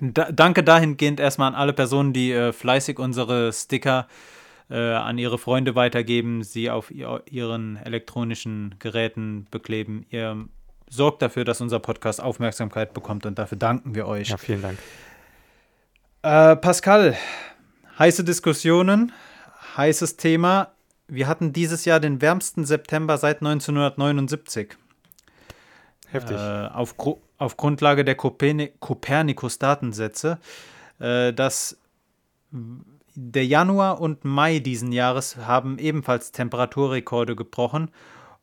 Da, danke dahingehend erstmal an alle Personen, die äh, fleißig unsere Sticker äh, an ihre Freunde weitergeben, sie auf ihr, ihren elektronischen Geräten bekleben. Ihr sorgt dafür, dass unser Podcast Aufmerksamkeit bekommt und dafür danken wir euch. Ja, vielen Dank. Äh, Pascal, heiße Diskussionen, heißes Thema. Wir hatten dieses Jahr den wärmsten September seit 1979. Heftig. Äh, auf, auf Grundlage der Kopernikus-Datensätze, äh, dass der Januar und Mai diesen Jahres haben ebenfalls Temperaturrekorde gebrochen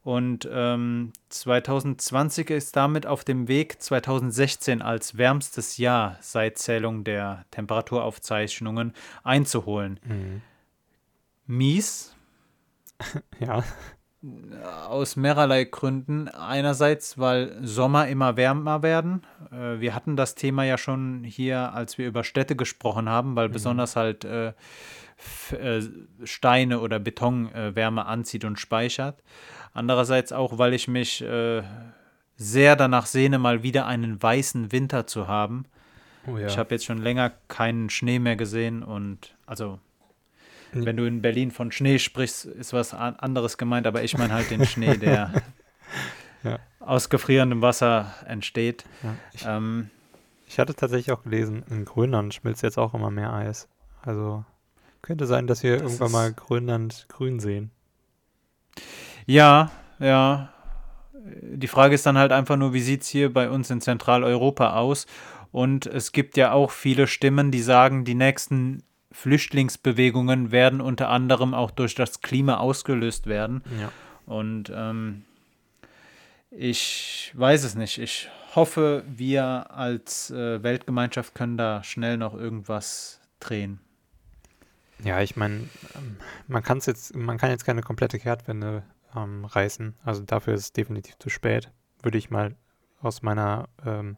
und ähm, 2020 ist damit auf dem Weg, 2016 als wärmstes Jahr seit Zählung der Temperaturaufzeichnungen einzuholen. Mhm. Mies, Ja, aus mehrerlei Gründen. Einerseits, weil Sommer immer wärmer werden. Äh, wir hatten das Thema ja schon hier, als wir über Städte gesprochen haben, weil besonders halt äh, äh, Steine oder Beton äh, Wärme anzieht und speichert. Andererseits auch, weil ich mich äh, sehr danach sehne, mal wieder einen weißen Winter zu haben. oh ja. Ich habe jetzt schon länger keinen Schnee mehr gesehen und also Wenn du in Berlin von Schnee sprichst, ist was an- anderes gemeint, aber ich meine halt den Schnee, der Ja. aus gefrierendem Wasser entsteht. ja. Ich, Ähm, ich hatte tatsächlich auch gelesen, in Grönland schmilzt jetzt auch immer mehr Eis. Also könnte sein, dass wir Das irgendwann mal Grönland grün sehen. ja, ja. Die Frage ist dann halt einfach nur, wie sieht es hier bei uns in Zentraleuropa aus? Und es gibt ja auch viele Stimmen, die sagen, die nächsten Flüchtlingsbewegungen werden unter anderem auch durch das Klima ausgelöst werden. Ja. Und ähm, ich weiß es nicht. Ich hoffe, wir als äh, Weltgemeinschaft können da schnell noch irgendwas drehen. Ja, ich meine, ähm, man kann es jetzt, man kann jetzt keine komplette Kehrtwende ähm, reißen. Also dafür ist es definitiv zu spät, würde ich mal aus meiner ähm,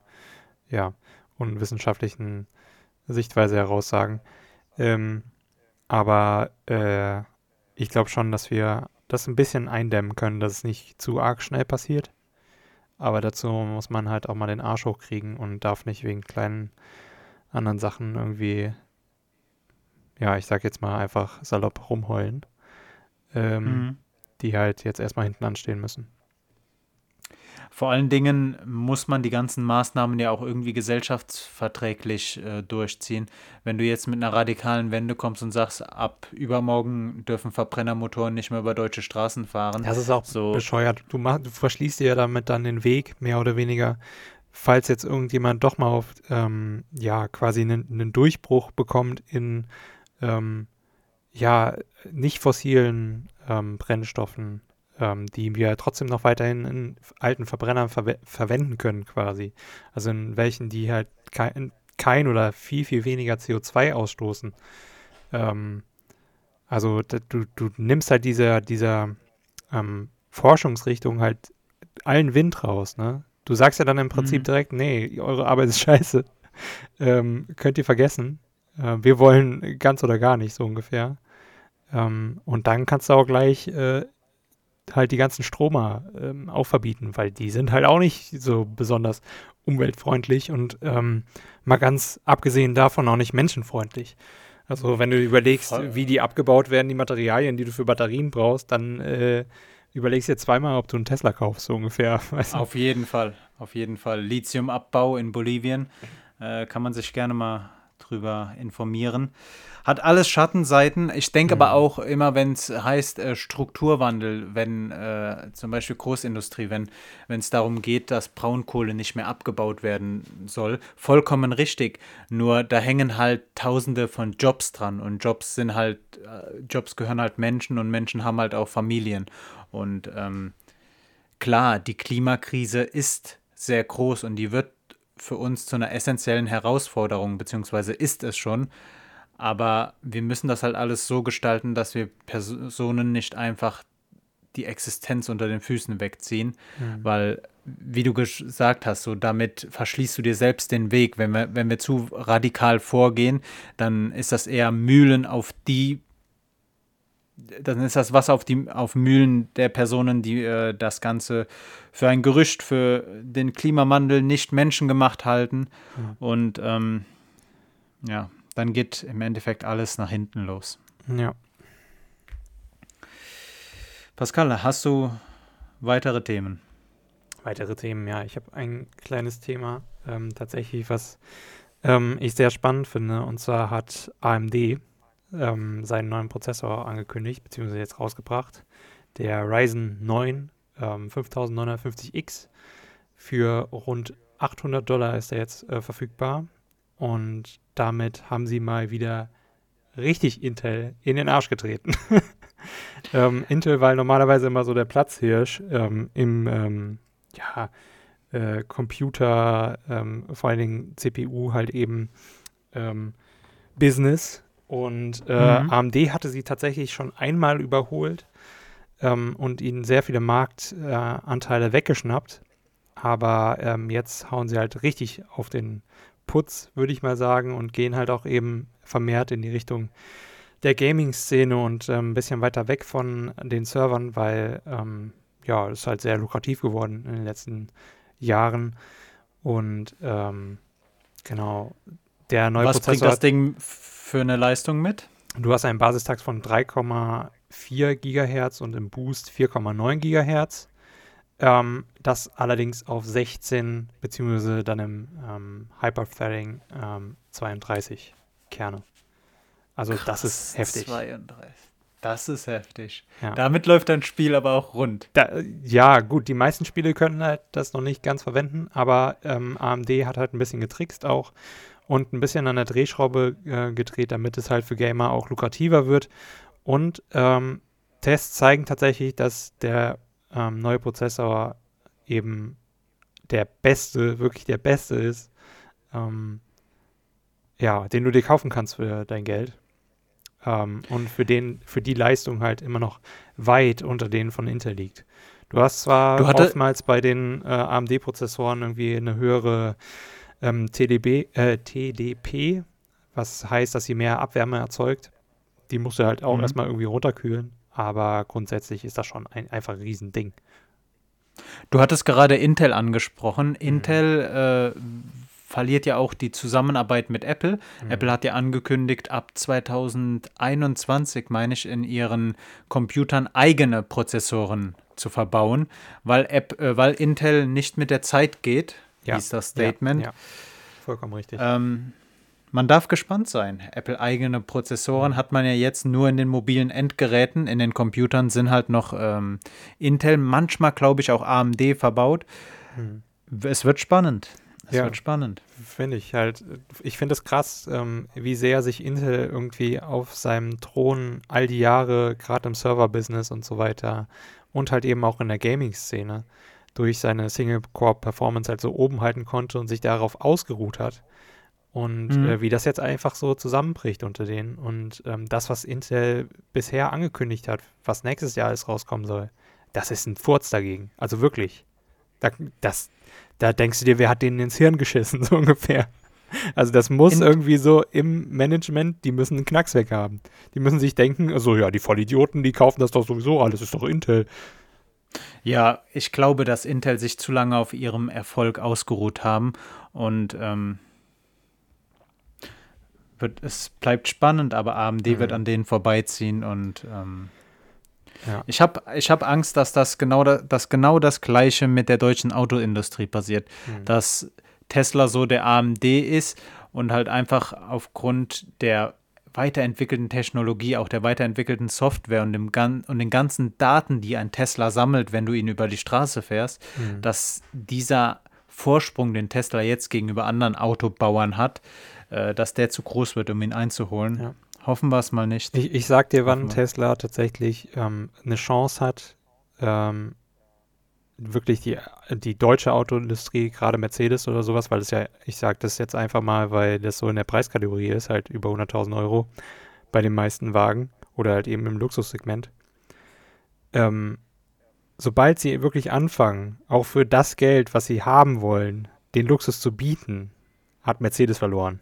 ja, unwissenschaftlichen Sichtweise heraus sagen. Ähm, aber äh, ich glaube schon, dass wir das ein bisschen eindämmen können, dass es nicht zu arg schnell passiert. Aber dazu muss man halt auch mal den Arsch hochkriegen und darf nicht wegen kleinen anderen Sachen irgendwie ja, ich sag jetzt mal einfach salopp rumheulen, ähm, Mhm. die halt jetzt erstmal hinten anstehen müssen. Vor allen Dingen muss man die ganzen Maßnahmen ja auch irgendwie gesellschaftsverträglich äh, durchziehen. Wenn du jetzt mit einer radikalen Wende kommst und sagst, ab übermorgen dürfen Verbrennermotoren nicht mehr über deutsche Straßen fahren. Das ist auch So. bescheuert. Du, mach, du verschließt dir ja damit dann den Weg, mehr oder weniger, falls jetzt irgendjemand doch mal auf, ähm, ja, quasi einen, einen Durchbruch bekommt in, ähm, ja, nicht fossilen ähm, Brennstoffen, ähm, die wir trotzdem noch weiterhin in alten Verbrennern verwe verwenden können, quasi. Also in welchen, die halt kein, kein oder viel, viel weniger CO2 ausstoßen. Ähm, also du, du nimmst halt dieser, dieser ähm, Forschungsrichtung halt allen Wind raus, ne? Du sagst ja dann im Prinzip Mhm. direkt, nee, eure Arbeit ist scheiße. Ähm, könnt ihr vergessen. Äh, wir wollen ganz oder gar nicht, so ungefähr. Ähm, und dann kannst du auch gleich äh, halt die ganzen Stromer ähm, auch verbieten, weil die sind halt auch nicht so besonders umweltfreundlich und ähm, mal ganz abgesehen davon auch nicht menschenfreundlich. Also wenn du überlegst, Voll. wie die abgebaut werden, die Materialien, die du für Batterien brauchst, dann äh, überlegst du jetzt zweimal, ob du einen Tesla kaufst, so ungefähr. Weißt du? Auf jeden Fall, auf jeden Fall. Lithiumabbau in Bolivien äh, kann man sich gerne mal drüber informieren. Hat alles Schattenseiten. Ich denke aber auch immer, wenn es heißt äh, Strukturwandel, wenn äh, zum Beispiel Großindustrie, wenn es darum geht, dass Braunkohle nicht mehr abgebaut werden soll, vollkommen richtig. Nur da hängen halt Tausende von Jobs dran und Jobs sind halt, äh, Jobs gehören halt Menschen und Menschen haben halt auch Familien. Und ähm, klar, die Klimakrise ist sehr groß und die wird für uns zu einer essentiellen Herausforderung, beziehungsweise ist es schon. Aber wir müssen das halt alles so gestalten, dass wir Personen nicht einfach die Existenz unter den Füßen wegziehen, mhm. weil, wie du gesagt hast, so damit verschließt du dir selbst den Weg. Wenn wir, wenn wir zu radikal vorgehen, dann ist das eher Mühlen auf die, dann ist das Wasser auf die auf Mühlen der Personen, die äh, das Ganze für ein Gerücht, für den Klimawandel nicht menschengemacht halten. Mhm. Und ähm, ja, dann geht im Endeffekt alles nach hinten los. Ja. Pascal, hast du weitere Themen? Weitere Themen, ja. Ich habe ein kleines Thema ähm, tatsächlich, was ähm, ich sehr spannend finde. Und zwar hat AMD ähm, seinen neuen Prozessor angekündigt, beziehungsweise jetzt rausgebracht. Der Ryzen 9 5950X. Für rund 800 Dollar ist er jetzt äh, verfügbar. Und damit haben sie mal wieder richtig Intel in den Arsch getreten. ähm, Intel war normalerweise immer so der Platzhirsch ähm, im ähm, ja, äh, Computer, ähm, vor allen Dingen CPU halt eben ähm, Business. Und äh, mhm. AMD hatte sie tatsächlich schon einmal überholt ähm, und ihnen sehr viele Marktanteile äh, weggeschnappt. Aber jetzt hauen sie halt richtig auf den Putz, würde ich mal sagen, und gehen halt auch eben vermehrt in die Richtung der Gaming-Szene und ähm, ein bisschen weiter weg von den Servern, weil ähm, ja, es ist halt sehr lukrativ geworden in den letzten Jahren. Und ähm, genau, der neue Was Prozessor. Was bringt das Ding für eine Leistung mit? Du hast einen Basistakt von 3,4 GHz und im Boost 4,9 GHz. Ähm, das allerdings auf 16 beziehungsweise dann im ähm, Hyperthreading ähm, 32 Kerne. Also Krass, das ist heftig. 32. Das ist heftig. Ja. Damit läuft dein Spiel aber auch rund. Da, ja, gut, die meisten Spiele können halt das noch nicht ganz verwenden, aber ähm, AMD hat halt ein bisschen getrickst auch und ein bisschen an der Drehschraube äh, gedreht, damit es halt für Gamer auch lukrativer wird. Und ähm, Tests zeigen tatsächlich, dass der ähm, neue Prozessor eben der beste, wirklich der beste ist, ähm, ja, den du dir kaufen kannst für dein Geld. Ähm, und für den, für die Leistung halt immer noch weit unter denen von Intel liegt. Du hast zwar du oftmals bei den äh, AMD-Prozessoren irgendwie eine höhere ähm, TDB, äh, TDP, was heißt, dass sie mehr Abwärme erzeugt. Die musst du halt auch mhm. erstmal irgendwie runterkühlen. Aber grundsätzlich ist das schon ein einfach ein Riesending. Du hattest gerade Intel angesprochen. Mhm. Intel äh, verliert ja auch die Zusammenarbeit mit Apple. Mhm. Apple hat ja angekündigt, ab 2021, meine ich, in ihren Computern eigene Prozessoren zu verbauen, weil, App, äh, weil Intel nicht mit der Zeit geht, ja. hieß das Statement. Ja, ja. Vollkommen richtig. Ähm, man darf gespannt sein. Apple eigene Prozessoren hat man ja jetzt nur in den mobilen Endgeräten. In den Computern sind halt noch ähm, Intel, manchmal glaube ich auch AMD verbaut. Hm. Es wird spannend. Es ja, wird spannend. Finde ich halt. Ich finde es krass, ähm, wie sehr sich Intel irgendwie auf seinem Thron all die Jahre, gerade im Server-Business und so weiter und halt eben auch in der Gaming-Szene, durch seine Single-Core-Performance halt so oben halten konnte und sich darauf ausgeruht hat. Und mhm. äh, wie das jetzt einfach so zusammenbricht unter denen. Und ähm, das, was Intel bisher angekündigt hat, was nächstes Jahr alles rauskommen soll, das ist ein Furz dagegen. Also wirklich. Da, das, da denkst du dir, wer hat denen ins Hirn geschissen, so ungefähr. Also das muss In irgendwie so im Management, die müssen einen Knacks weg haben. Die müssen sich denken, also ja, die Vollidioten, die kaufen das doch sowieso alles, ist doch Intel. Ja, ich glaube, dass Intel sich zu lange auf ihrem Erfolg ausgeruht haben und ähm, wird, es bleibt spannend, aber AMD mhm. wird an denen vorbeiziehen und ähm, ja. ich habe ich hab Angst, dass das genau, da, dass genau das Gleiche mit der deutschen Autoindustrie passiert. Mhm. Dass Tesla so der AMD ist und halt einfach aufgrund der weiterentwickelten Technologie, auch der weiterentwickelten Software und, dem und den ganzen Daten, die ein Tesla sammelt, wenn du ihn über die Straße fährst, mhm. dass dieser Vorsprung, den Tesla jetzt gegenüber anderen Autobauern hat, äh, dass der zu groß wird, um ihn einzuholen. Ja. Hoffen wir es mal nicht. Ich, ich sag dir, wann Tesla tatsächlich ähm, eine Chance hat, ähm, wirklich die, die deutsche Autoindustrie, gerade Mercedes oder sowas, weil es ja, ich sage das jetzt einfach mal, weil das so in der Preiskategorie ist, halt über 100.000 Euro bei den meisten Wagen oder halt eben im Luxussegment. Ähm, sobald sie wirklich anfangen, auch für das Geld, was sie haben wollen, den Luxus zu bieten, hat Mercedes verloren.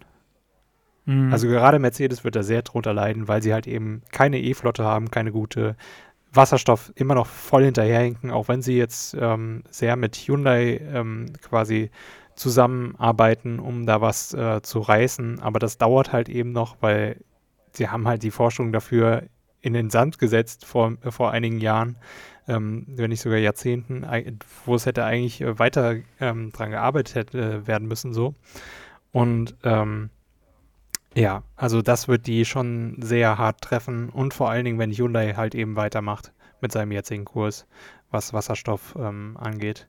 Mhm. Also gerade Mercedes wird da sehr drunter leiden, weil sie halt eben keine E-Flotte haben, keine gute Wasserstoff immer noch voll hinterherhinken, auch wenn sie jetzt ähm, sehr mit Hyundai ähm, quasi zusammenarbeiten, um da was äh, zu reißen. Aber das dauert halt eben noch, weil sie haben halt die Forschung dafür in den Sand gesetzt vor, äh, vor einigen Jahren, ähm, wenn nicht sogar Jahrzehnten, wo es hätte eigentlich äh, weiter ähm, dran gearbeitet hätte, äh, werden müssen so. Und ähm, ja, also das wird die schon sehr hart treffen und vor allen Dingen, wenn Hyundai halt eben weitermacht mit seinem jetzigen Kurs, was Wasserstoff ähm, angeht,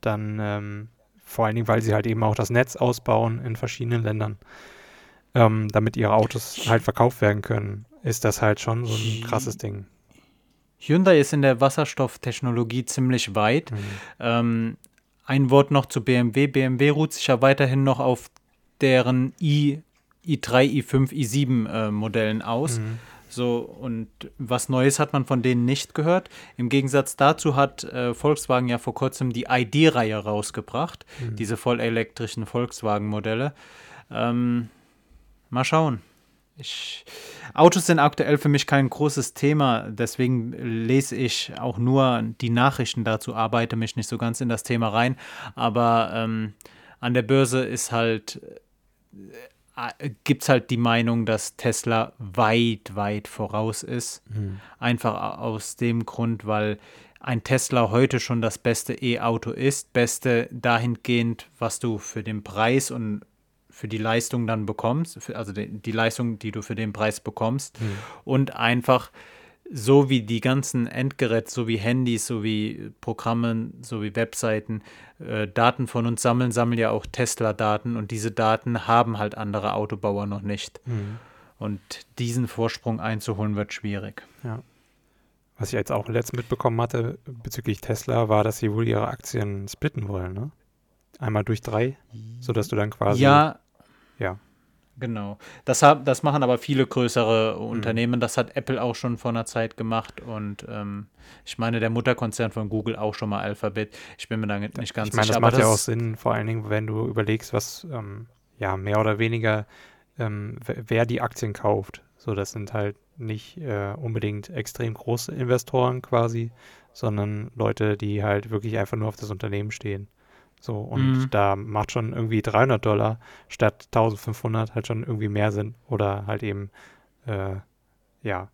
dann ähm, vor allen Dingen, weil sie halt eben auch das Netz ausbauen in verschiedenen Ländern, ähm, damit ihre Autos halt verkauft werden können, ist das halt schon so ein krasses Ding. Hyundai ist in der Wasserstofftechnologie ziemlich weit. Mhm. Ähm, ein Wort noch zu BMW. BMW ruht sich ja weiterhin noch auf deren i i3, i5, i7 äh, Modellen aus. Mhm. So, und was Neues hat man von denen nicht gehört. Im Gegensatz dazu hat äh, Volkswagen ja vor kurzem die ID-Reihe rausgebracht, mhm. diese vollelektrischen Volkswagen-Modelle. Ähm, mal schauen. Ich, Autos sind aktuell für mich kein großes Thema, deswegen lese ich auch nur die Nachrichten dazu, arbeite mich nicht so ganz in das Thema rein. Aber ähm, an der Börse ist halt äh, gibt es halt die Meinung, dass Tesla weit, weit voraus ist. Mhm. Einfach aus dem Grund, weil ein Tesla heute schon das beste E-Auto ist. Beste dahingehend, was du für den Preis und für die Leistung dann bekommst, also die, die Leistung, die du für den Preis bekommst. Mhm. Und einfach so wie die ganzen Endgeräte, so wie Handys, so wie Programme, so wie Webseiten äh, Daten von uns sammeln, sammeln ja auch Tesla-Daten und diese Daten haben halt andere Autobauer noch nicht. Mhm. Und diesen Vorsprung einzuholen wird schwierig. Ja. Was ich jetzt auch letzt mitbekommen hatte bezüglich Tesla, war, dass sie wohl ihre Aktien splitten wollen, ne? Einmal durch drei, sodass du dann quasi. Ja. Ja. Genau. Das, hab, das machen aber viele größere mhm. Unternehmen. Das hat Apple auch schon vor einer Zeit gemacht. Und ähm, ich meine, der Mutterkonzern von Google auch schon mal Alphabet. Ich bin mir da nicht ganz ich meine, sicher. Das macht das ja auch Sinn, vor allen Dingen, wenn du überlegst, was ähm, ja mehr oder weniger, ähm, wer die Aktien kauft. So, das sind halt nicht äh, unbedingt extrem große Investoren quasi, sondern Leute, die halt wirklich einfach nur auf das Unternehmen stehen. So, und mhm. da macht schon irgendwie 300 Dollar statt 1500 halt schon irgendwie mehr Sinn. Oder halt eben, äh, ja,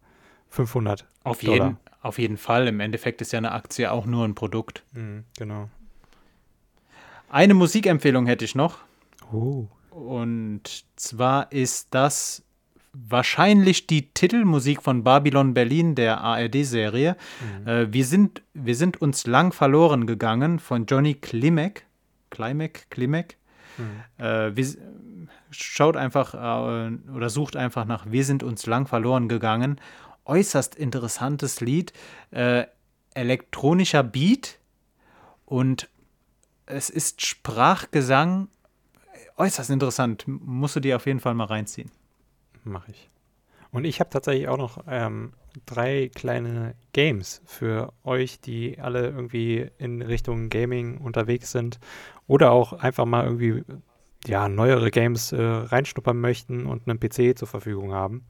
500 auf Dollar. Jeden, auf jeden Fall. Im Endeffekt ist ja eine Aktie auch nur ein Produkt. Mhm, genau. Eine Musikempfehlung hätte ich noch. Oh. Und zwar ist das wahrscheinlich die Titelmusik von Babylon Berlin, der ARD-Serie. Mhm. Äh, wir, sind, wir sind uns lang verloren gegangen von Johnny Klimek. Klimek, Klimek. Mhm. Äh, wir, schaut einfach äh, oder sucht einfach nach Wir sind uns lang verloren gegangen. Äußerst interessantes Lied, äh, elektronischer Beat und es ist Sprachgesang. Äußerst interessant. Musst du dir auf jeden Fall mal reinziehen. Mache ich. Und ich habe tatsächlich auch noch ähm, drei kleine Games für euch, die alle irgendwie in Richtung Gaming unterwegs sind oder auch einfach mal irgendwie ja, neuere Games äh, reinschnuppern möchten und einen PC zur Verfügung haben.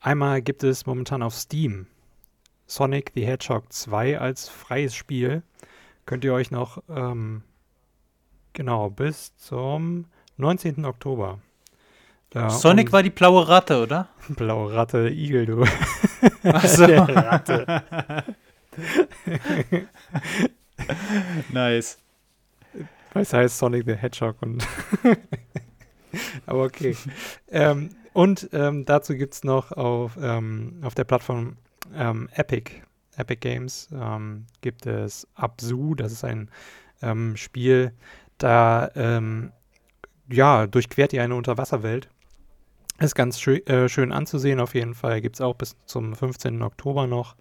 Einmal gibt es momentan auf Steam Sonic the Hedgehog 2 als freies Spiel. Könnt ihr euch noch ähm, genau bis zum 19. Oktober. Ja, Sonic war die blaue Ratte, oder? Blaue Ratte, Igel, du. Achso. Ratte. nice. Es heißt Sonic the Hedgehog und aber okay. ähm, und ähm, dazu gibt es noch auf, ähm, auf der Plattform ähm, Epic, Epic Games, ähm, gibt es Absu, das ist ein ähm, Spiel, da ja, durchquert ihr eine Unterwasserwelt. Ist ganz schön, äh, schön anzusehen auf jeden Fall. Gibt es auch bis zum 15. Oktober noch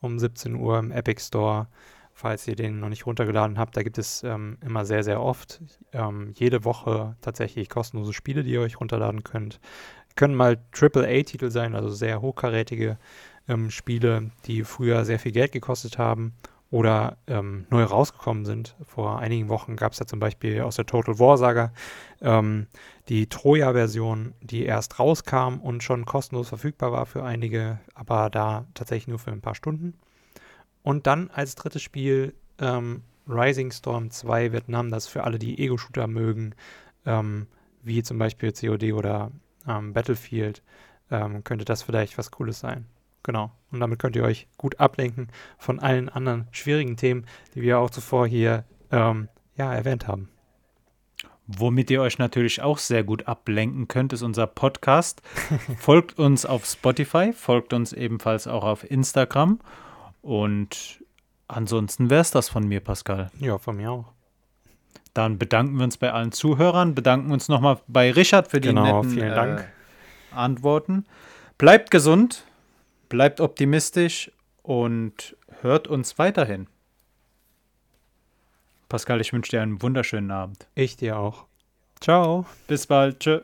um 17 Uhr im Epic Store. falls ihr den noch nicht runtergeladen habt. Da gibt es ähm, immer sehr, sehr oft ähm, jede Woche tatsächlich kostenlose Spiele, die ihr euch runterladen könnt. Können mal AAA-Titel sein, also sehr hochkarätige ähm, Spiele, die früher sehr viel Geld gekostet haben oder ähm, neu rausgekommen sind. Vor einigen Wochen gab es ja zum Beispiel aus der Total War Saga ähm, die Troja-Version, die erst rauskam und schon kostenlos verfügbar war für einige, aber da tatsächlich nur für ein paar Stunden. Und dann als drittes Spiel ähm, Rising Storm 2 Vietnam, das für alle, die Ego-Shooter mögen, ähm, wie zum Beispiel COD oder ähm, Battlefield, ähm, könnte das vielleicht was Cooles sein. Genau. Und damit könnt ihr euch gut ablenken von allen anderen schwierigen Themen, die wir auch zuvor hier ähm, ja, erwähnt haben. Womit ihr euch natürlich auch sehr gut ablenken könnt, ist unser Podcast. folgt uns auf Spotify, folgt uns ebenfalls auch auf Instagram und ansonsten wäre es das von mir, Pascal. Ja, von mir auch. Dann bedanken wir uns bei allen Zuhörern, bedanken uns nochmal bei Richard für die genau, netten vielen Dank. Äh, Antworten. Bleibt gesund, bleibt optimistisch und hört uns weiterhin. Pascal, ich wünsche dir einen wunderschönen Abend. Ich dir auch. Ciao. Bis bald. Tschö.